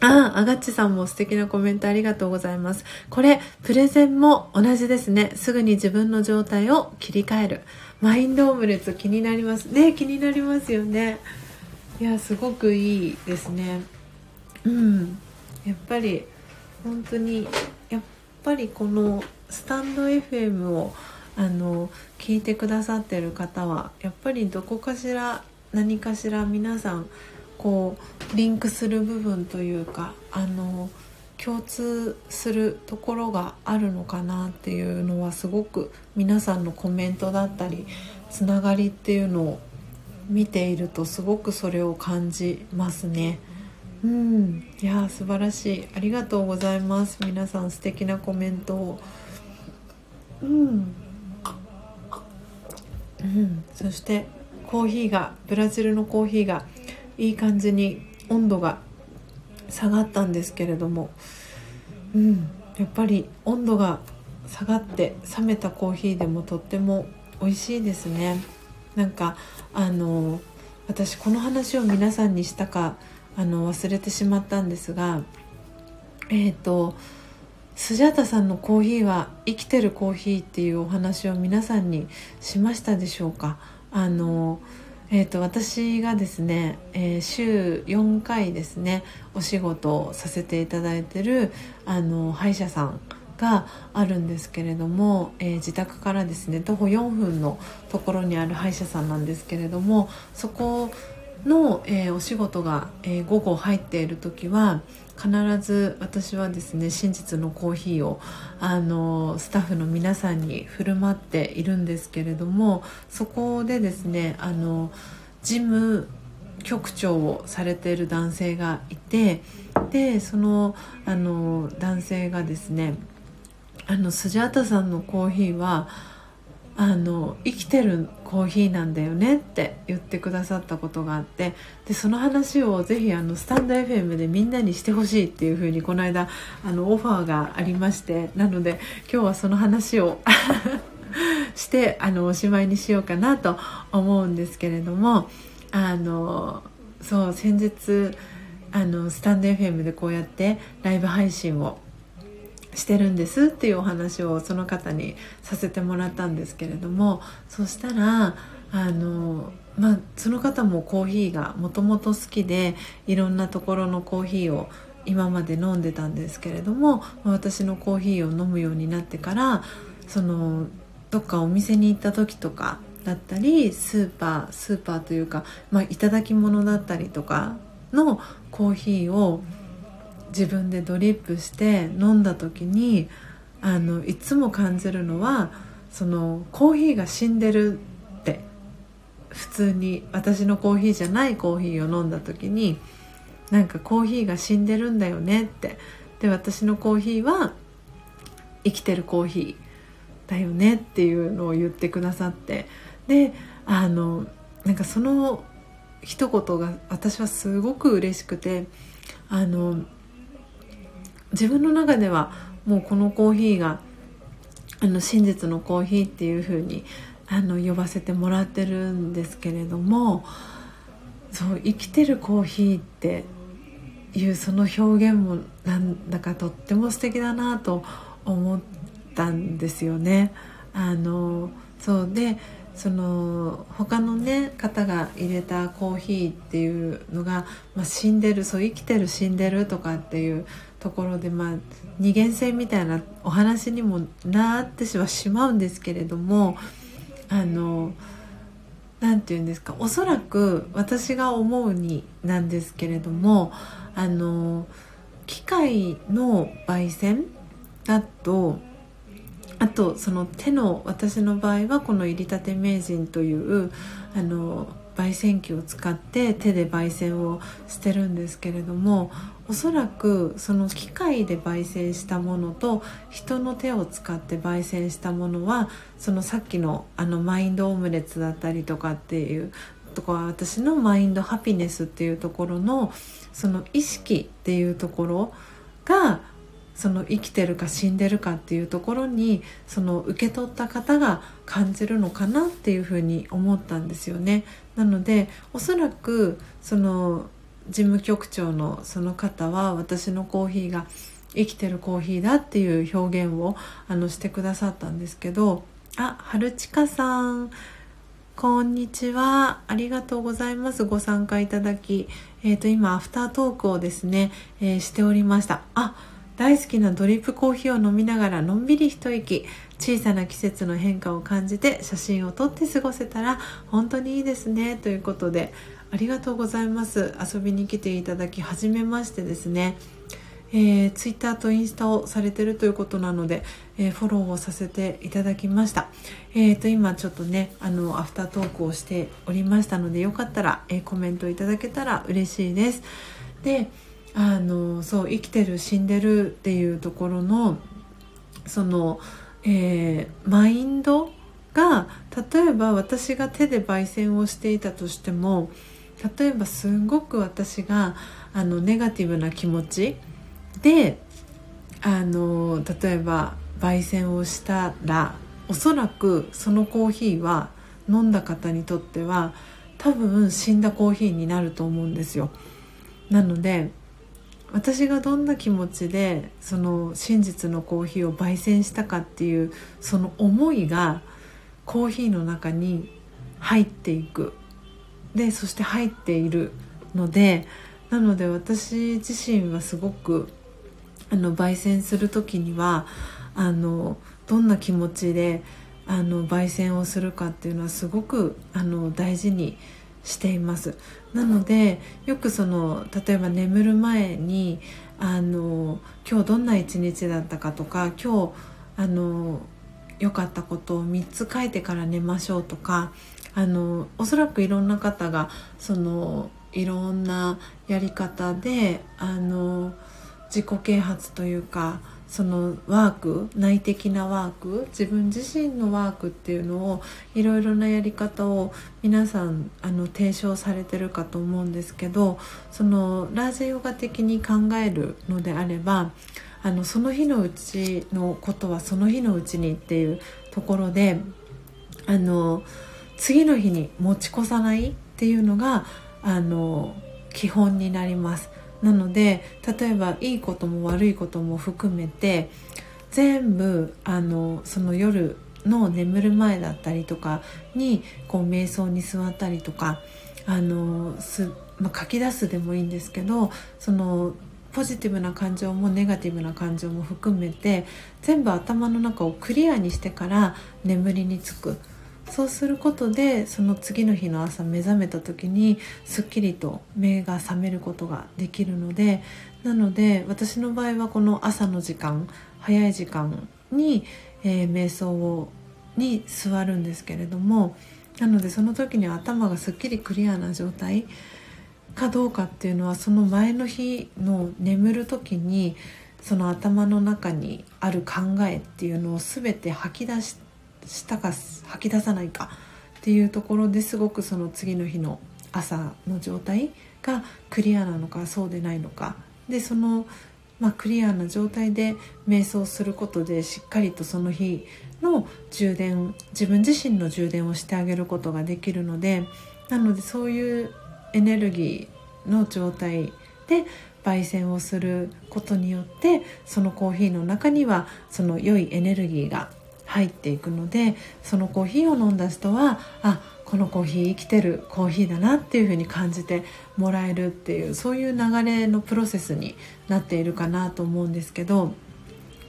ああ、あがっちさんも素敵なコメントありがとうございます。これ、プレゼンも同じですね。すぐに自分の状態を切り替える。マインドオムレツ気になります。ね、気になりますよね。いや、すごくいいですね。うん。やっぱり、本当に、やっぱりこのスタンド FM を、あの、聞いてくださってる方は、やっぱりどこかしら、何かしら皆さん、こうリンクする部分というかあの共通するところがあるのかなっていうのはすごく皆さんのコメントだったりつながりっていうのを見ているとすごくそれを感じますね。うん、いや素晴らしい。ありがとうございます。皆さん素敵なコメントを。うん、うん、そしてコーヒーがブラジルのコーヒーがいい感じに温度が下がったんですけれども、うん、やっぱり温度が下がって冷めたコーヒーでもとっても美味しいですね。なんかあの私この話を皆さんにしたかあの忘れてしまったんですがえっ、ー、とスジャータさんのコーヒーは生きてるコーヒーっていうお話を皆さんにしましたでしょうか？あのえーと、私がですね、えー、週4回ですねお仕事をさせていただいてるあの歯医者さんがあるんですけれども、えー、自宅からですね徒歩4分のところにある歯医者さんなんですけれどもそこの、えー、お仕事が、え午後入っている時は必ず私はですね真実のコーヒーをあのスタッフの皆さんに振る舞っているんですけれどもそこでですねあの事務局長をされている男性がいてでそのあの男性がですねあのスジャータさんのコーヒーはあの生きてるコーヒーなんだよねって言ってくださったことがあってでその話をぜひあのスタンド FM でみんなにしてほしいっていうふうにこの間あのオファーがありましてなので今日はその話を してあのおしまいにしようかなと思うんですけれどもあのそう先日あのスタンド FM でこうやってライブ配信をしてるんですっていうお話をその方にさせてもらったんですけれどもそしたらあの、まあ、その方もコーヒーがもともと好きでいろんなところのコーヒーを今まで飲んでたんですけれども私のコーヒーを飲むようになってからそのどっかお店に行った時とかだったりスーパースーパーというか、まあ、頂き物だったりとかのコーヒーを自分でドリップして飲んだ時にあのいつも感じるのはそのコーヒーが死んでるって。普通に私のコーヒーじゃないコーヒーを飲んだ時になんかコーヒーが死んでるんだよねって。で私のコーヒーは生きてるコーヒーだよねっていうのを言ってくださって。であのなんかその一言が私はすごく嬉しくてあの自分の中ではもうこのコーヒーがあの真実のコーヒーっていう風にあに呼ばせてもらってるんですけれどもそう生きてるコーヒーっていうその表現もなんだかとっても素敵だなと思ったんですよね。あのそうでその他のね方が入れたコーヒーっていうのが、まあ、死んでるそう生きてる死んでるとかっていうところで、まあ、二元性みたいなお話にもなってはしまうんですけれどもあの何て言うんですかおそらく私が思うになんですけれどもあの機械の焙煎だとあとその手の私の場合はこの入りたて名人というあの焙煎機を使って手で焙煎をしてるんですけれどもおそらくその機械で焙煎したものと人の手を使って焙煎したものはそのさっきのあのマインドオムレツだったりとかっていうとか私のマインドハピネスっていうところのその意識っていうところがその生きてるか死んでるかっていうところにその受け取った方が感じるのかなっていうふうに思ったんですよね。なのでおそらくその事務局長のその方は私のコーヒーが生きてるコーヒーだっていう表現をあのしてくださったんですけどあ春近さんこんにちは。ありがとうございます。ご参加いただき。えっ、ー、と、今、アフタートークをですね、えー、しておりました。あ、大好きなドリップコーヒーを飲みながらのんびり一息小さな季節の変化を感じて写真を撮って過ごせたら本当にいいですねということでありがとうございます遊びに来ていただきはじめましてですねえー、ツイッターとインスタをされてるということなので、えー、フォローをさせていただきました。えー、と今ちょっとねあのアフタートークをしておりましたのでよかったら、えー、コメントいただけたら嬉しいです。であのそう生きてる死んでるっていうところのその、えー、マインドが例えば私が手で焙煎をしていたとしても例えばすごく私があのネガティブな気持ちであの例えば焙煎をしたらおそらくそのコーヒーは飲んだ方にとっては多分死んだコーヒーになると思うんですよ。なので私がどんな気持ちでその真実のコーヒーを焙煎したかっていうその思いがコーヒーの中に入っていくでそして入っているのでなので私自身はすごくあの焙煎する時にはあのどんな気持ちであの焙煎をするかっていうのはすごくあの大事にしています。なのでよくその例えば眠る前にあの今日どんな一日だったかとか今日あの良かったことを3つ書いてから寝ましょうとかあのおそらくいろんな方がそのいろんなやり方であの自己啓発というかそのワーク内的なワーク自分自身のワークっていうのをいろいろなやり方を皆さんあの提唱されてるかと思うんですけどそのラージヨガ的に考えるのであればあのその日のうちのことはその日のうちにっていうところであの次の日に持ち越さないっていうのがあの基本になります。なので例えばいいことも悪いことも含めて全部あのその夜の眠る前だったりとかにこう瞑想に座ったりとかあのす、まあ、書き出すでもいいんですけどそのポジティブな感情もネガティブな感情も含めて全部頭の中をクリアにしてから眠りにつく。そうすることでその次の日の朝目覚めた時にすっきりと目が覚めることができるのでなので私の場合はこの朝の時間早い時間に、えー、瞑想をに座るんですけれどもなのでその時に頭がすっきりクリアな状態かどうかっていうのはその前の日の眠る時にその頭の中にある考えっていうのを全て吐き出してたか吐き出さないかっていうところですごくその次の日の朝の状態がクリアなのかそうでないのか。でその、まあ、クリアな状態で瞑想することでしっかりとその日の充電自分自身の充電をしてあげることができるのでなのでそういうエネルギーの状態で焙煎をすることによってそのコーヒーの中にはその良いエネルギーが入っていくのでそのコーヒーを飲んだ人はあこのコーヒー生きてるコーヒーだなっていうふうに感じてもらえるっていうそういう流れのプロセスになっているかなと思うんですけど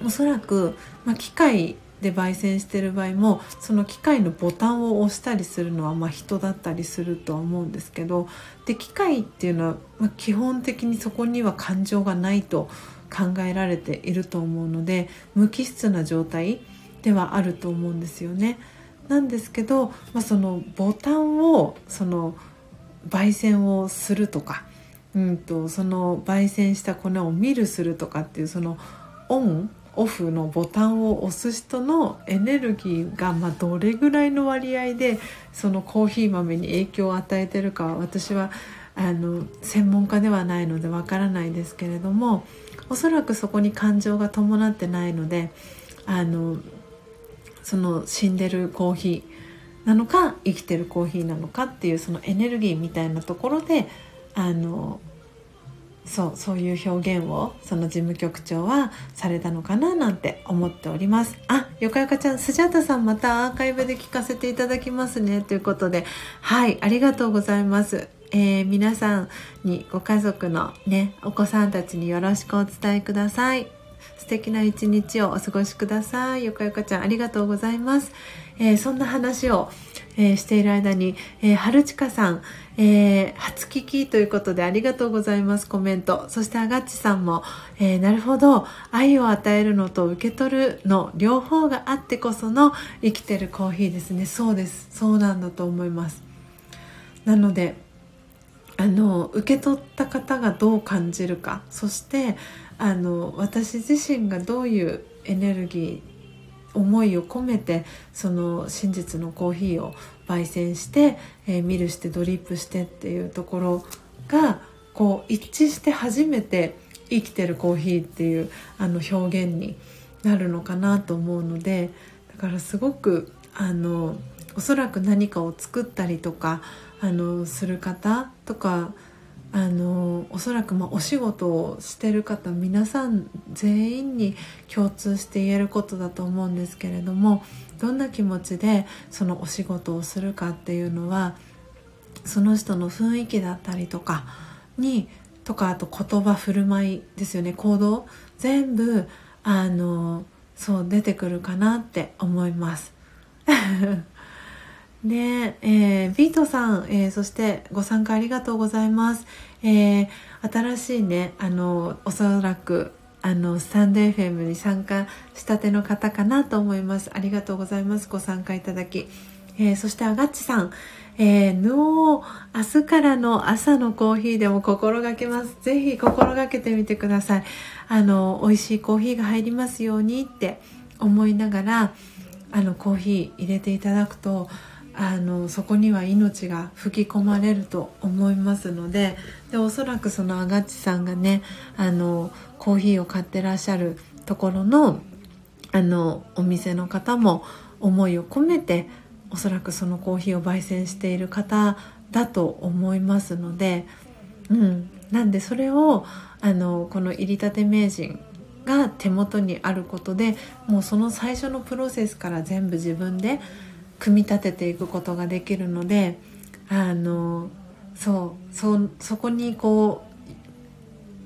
おそらく、まあ、機械で焙煎してる場合もその機械のボタンを押したりするのはま人だったりするとは思うんですけどで機械っていうのはま基本的にそこには感情がないと考えられていると思うので無機質な状態ではあると思うんですよね。なんですけど、まあ、そのボタンをその焙煎をするとか、うんと、その焙煎した粉を見るするとかっていうそのオンオフのボタンを押す人のエネルギーがまどれぐらいの割合でそのコーヒー豆に影響を与えてるかは私はあの専門家ではないのでわからないですけれどもおそらくそこに感情が伴ってないのであのその死んでるコーヒーなのか生きてるコーヒーなのかっていうそのエネルギーみたいなところであのそうそういう表現をその事務局長はされたのかななんて思っております。あよかよかちゃんスジャータさんまたアーカイブで聞かせていただきますねということで。はいありがとうございます。えー、皆さんにご家族のねお子さんたちによろしくお伝えください。素敵な一日をお過ごしください。よかよかちゃんありがとうございます、えー、そんな話を、えー、している間に、えー、春近さん、えー、初聞きということでありがとうございます。コメント。そしてあがっちさんも、えー、なるほど。愛を与えるのと受け取るの両方があってこその生きてるコーヒーですね。そうです。そうなんだと思います。なのであの受け取った方がどう感じるか。そしてあの私自身がどういうエネルギー思いを込めてその真実のコーヒーを焙煎して、えー、ミルしてドリップしてっていうところがこう一致して初めて生きてるコーヒーっていうあの表現になるのかなと思うのでだからすごくあのおそらく何かを作ったりとかあのする方とかあのおそらくまあお仕事をしてる方皆さん全員に共通して言えることだと思うんですけれどもどんな気持ちでそのお仕事をするかっていうのはその人の雰囲気だったりとかにとかあと言葉振る舞いですよね行動全部あのそう出てくるかなって思います。ねえー、ビートさん、えー、そしてご参加ありがとうございます。えー、新しいね、あの、おそらく、あの、スタンド FM に参加したての方かなと思います。ありがとうございます。ご参加いただき。えー、そしてアガッチさん、えー、明日からの朝のコーヒーでも心がけます。ぜひ心がけてみてください。あの、美味しいコーヒーが入りますようにって思いながら、あの、コーヒー入れていただくと、あのそこには命が吹き込まれると思いますのででおそらくそのあがっちさんがねあのコーヒーを買ってらっしゃるところのあのお店の方も思いを込めておそらくそのコーヒーを焙煎している方だと思いますので、うん、なんでそれをあのこの入りたて名人が手元にあることでもうその最初のプロセスから全部自分で組み立てていくことができるのであのそうそそこにこ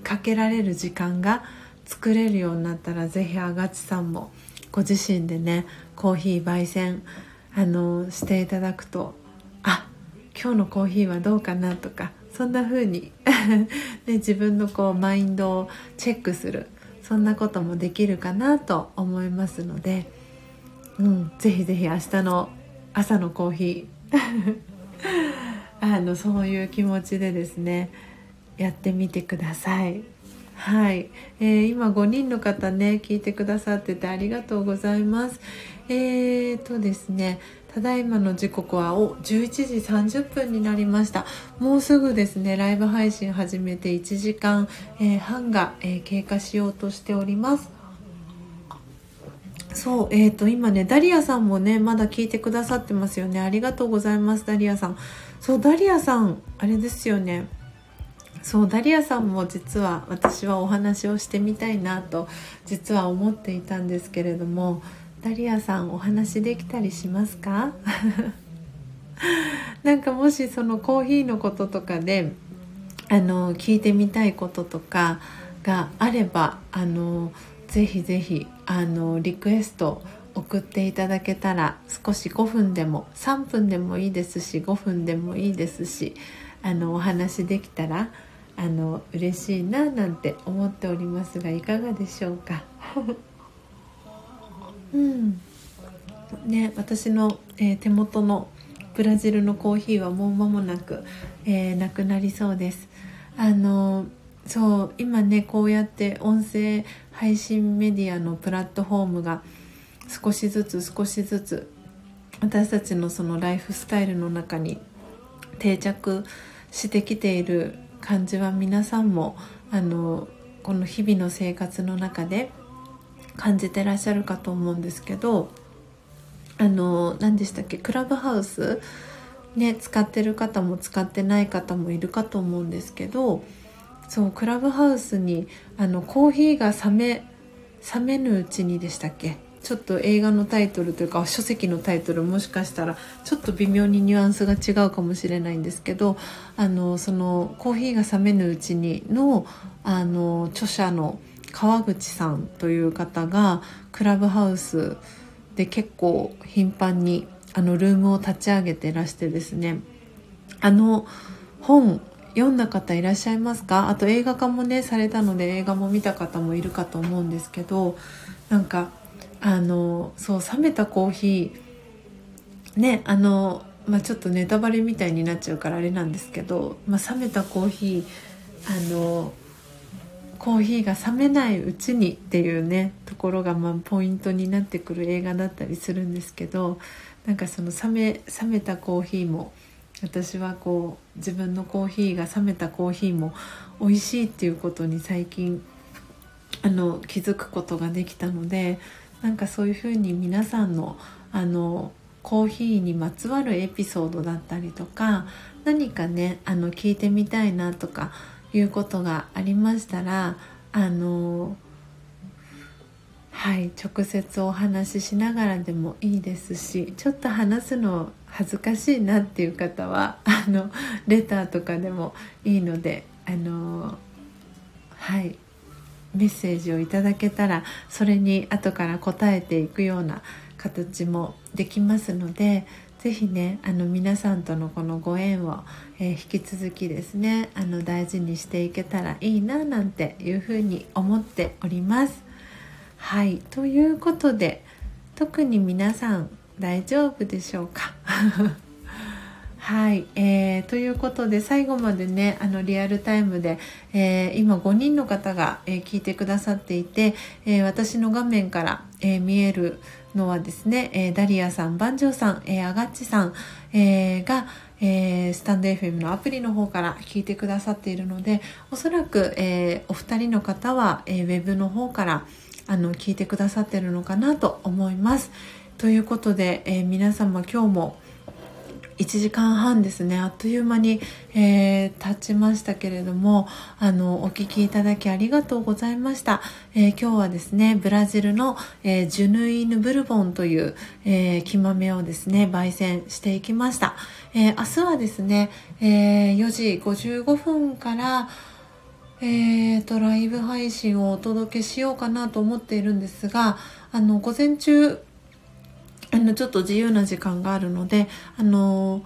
うかけられる時間が作れるようになったら是非あがちさんもご自身でねコーヒー焙煎あのしていただくとあ今日のコーヒーはどうかなとかそんな風にで 自分のこうマインドをチェックするそんなこともできるかなと思いますので、うん、ぜひぜひ明日の朝のコーヒー あのそういう気持ちでですねやってみてください。はい、えー、今5人の方ね聞いてくださっててありがとうございます。えーとですねただいまの時刻はお11時30分になりましたもうすぐですねライブ配信始めて1時間、えー、半が、えー、経過しようとしておりますそうえーと今ねダリアさんもねまだ聞いてくださってますよね。ありがとうございますダリアさん。そうダリアさんあれですよね。そうダリアさんも実は私はお話をしてみたいなと実は思っていたんですけれどもダリアさんお話できたりしますか？なんかもしそのコーヒーのこととかであの聞いてみたいこととかがあればあのぜひぜひあのリクエスト送っていただけたら少し5分でも3分でもいいですし5分でもいいですしあのお話できたらあの嬉しいななんて思っておりますがいかがでしょうか？うんね、私の、えー、手元のブラジルのコーヒーはもう間もなく、えー、なくなりそうですあのそう今ねこうやって音声配信メディアのプラットフォームが少しずつ少しずつ私たちのそのライフスタイルの中に定着してきている感じは皆さんもあのこの日々の生活の中で感じてらっしゃるかと思うんですけどあの何でしたっけ？クラブハウス？ね使ってる方も使ってない方もいるかと思うんですけどそうクラブハウスにあのコーヒーが冷め冷めぬうちにでしたっけ？ちょっと映画のタイトルというか書籍のタイトルもしかしたらちょっと微妙にニュアンスが違うかもしれないんですけどあのそのコーヒーが冷めぬうちにのあの著者の川口さんという方がクラブハウスで結構頻繁にあのルームを立ち上げてらしてですねあの本読んだ方いらっしゃいますか？あと映画化もねされたので映画も見た方もいるかと思うんですけどなんかあのそう冷めたコーヒーねあの、まあ、ちょっとネタバレみたいになっちゃうからあれなんですけど、まあ、冷めたコーヒーあのコーヒーが冷めないうちにっていうねところがまあポイントになってくる映画だったりするんですけどなんかその冷め冷めたコーヒーも私はこう自分のコーヒーが冷めたコーヒーも美味しいっていうことに最近あの気づくことができたのでなんかそういうふうに皆さんのあのコーヒーにまつわるエピソードだったりとか何かねあの聞いてみたいなとかいうことがありましたらあのはい直接お話ししながらでもいいですしちょっと話すの恥ずかしいなっていう方はあのレターとかでもいいのであのはいメッセージをいただけたらそれに後から答えていくような形もできますのでぜひねあの皆さんとのこのご縁を、えー、引き続きですねあの大事にしていけたらいいななんていうふうに思っております。はいということで特に皆さん大丈夫でしょうか？はい、えー、ということで最後までねあのリアルタイムで、えー、今5人の方が、えー、聞いてくださっていて、えー、私の画面から、え、見えるのはですね、え、ダリアさん、バンジョーさん、えー、アガッチさん、え、が、えー、スタンド FM のアプリの方から聞いてくださっているので、おそらく、え、お二人の方は、えー、ウェブの方からあの聞いてくださっているのかなと思います。ということで、えー、皆様今日も1時間半ですね。あっという間に、えー、経ちましたけれどもあのお聞きいただきありがとうございました、えー、今日はですねブラジルの、えー、ジュヌイヌ・ブルボンという、えー、木豆をですね焙煎していきました、えー、明日はですね、えー、4時55分からえーと、ライブ配信をお届けしようかなと思っているんですがあの午前中あのちょっと自由な時間があるのであの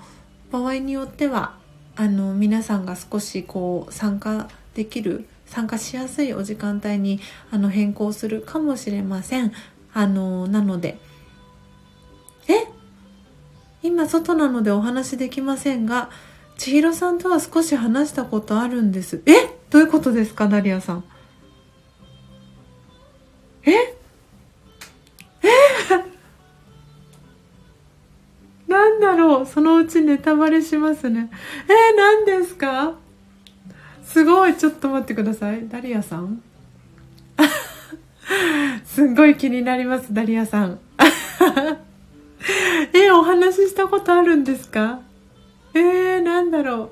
場合によってはあの皆さんが少しこう参加できる参加しやすいお時間帯にあの変更するかもしれません。あのなのでえ？今外なのでお話できませんが千尋さんとは少し話したことあるんです。え？どういうことですかダリアさん。え？え？なんだろうそのうちネタバレしますね。えー、何ですか？すごい。ちょっと待ってください。ダリアさん？すんごい気になります、ダリアさん。えー、お話ししたことあるんですか？えー、なんだろ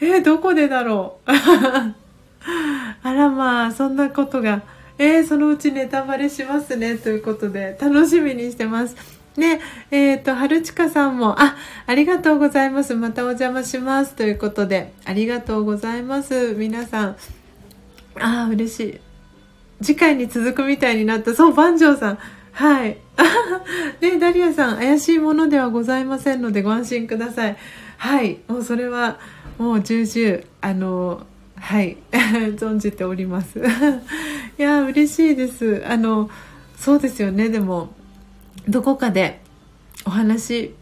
う。えー、どこでだろう？あらまあ、そんなことが。えー、そのうちネタバレしますね。ということで、楽しみにしてます。ね、えっ、ー、と、春近さんも、あ、ありがとうございます。またお邪魔します。ということで、ありがとうございます。皆さん。ああ、嬉しい。次回に続くみたいになった。そう、万丈さん。はい。ね、ダリアさん、怪しいものではございませんのでご安心ください。はい。もうそれは、もう重々、あの、はい。存じております。いや、嬉しいです。あの、そうですよね。でも、どこかでお話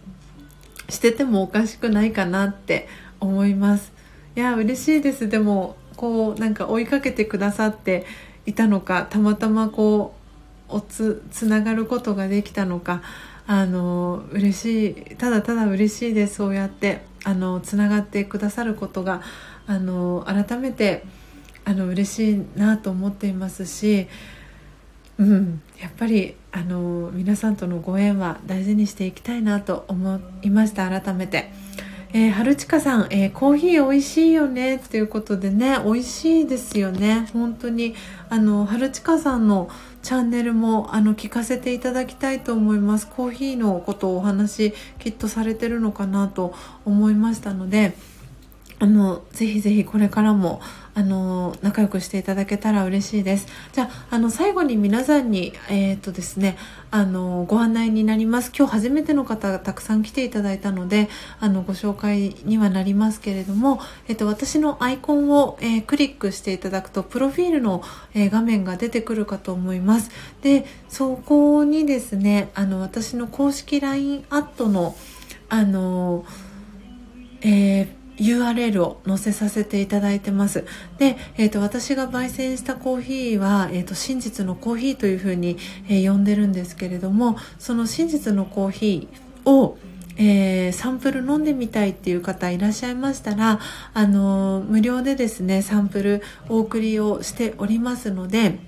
しててもおかしくないかなって思います。いや、嬉しいです。でも、こう、なんか追いかけてくださっていたのか、たまたまこう、おつつながることができたのかあの嬉しいただただ嬉しいですそうやってあのつながってくださることがあの改めてあの嬉しいなと思っていますし、うん、やっぱりあの皆さんとのご縁は大事にしていきたいなと思いました改めて。えー、春近さん、えー、コーヒー美味しいよねっていうことでね美味しいですよね本当にあの春近さんのチャンネルもあの聞かせていただきたいと思いますコーヒーのことをお話きっとされてるのかなと思いましたのであのぜひぜひこれからもあの仲良くしていただけたら嬉しいです。じゃああの最後に皆さんにえっ、とですねあのご案内になります。今日初めての方がたくさん来ていただいたのであのご紹介にはなりますけれども、えっ、と、私のアイコンを、えー、クリックしていただくとプロフィールの、え画面が出てくるかと思います。でそこにですねあの私の公式 LINE アットのあのえー URL を載せさせていただいてます。で、えーと、私が焙煎したコーヒーは、えーと、真実のコーヒーというふうに、えー、呼んでるんですけれどもその真実のコーヒーをえー、サンプル飲んでみたいっていう方いらっしゃいましたら、あの、無料でですねサンプルお送りをしておりますので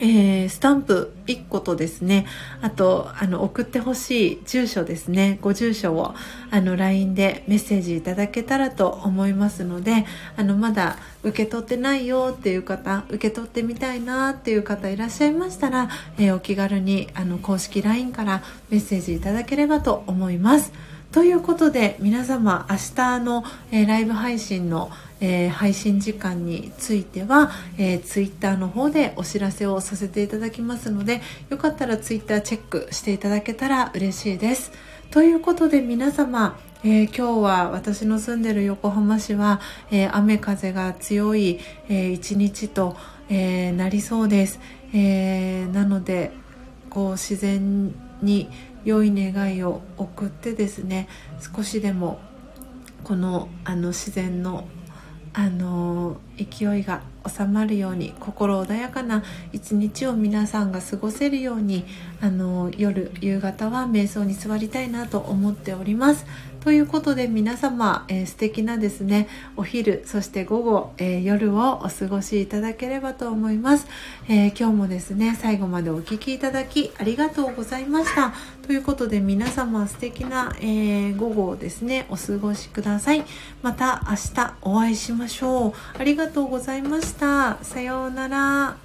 えー、スタンプ1個とですねあとあの送ってほしい住所ですねご住所をあの LINE でメッセージいただけたらと思いますのであのまだ受け取ってないよっていう方受け取ってみたいなっていう方いらっしゃいましたら、えー、お気軽にあの公式 LINE からメッセージいただければと思います。ということで皆様明日の、えー、ライブ配信の、えー、配信時間については、えー、ツイッターの方でお知らせをさせていただきますのでよかったらツイッターチェックしていただけたら嬉しいです。ということで皆様、えー、今日は私の住んでる横浜市は、えー、雨風が強い、えー、一日と、えなりそうです、えなのでこう自然に良い願いを送ってですね少しでもこのあの自然のあの勢いが収まるように心穏やかな一日を皆さんが過ごせるようにあの夜夕方は瞑想に座りたいなと思っております。ということで皆様、えー、素敵なですねお昼そして午後、えー、夜をお過ごしいただければと思います、えー、今日もですね最後までお聴きいただきありがとうございました。ということで皆様素敵な、え、午後をですねお過ごしください。また明日お会いしましょう。ありがとうございました。さようなら。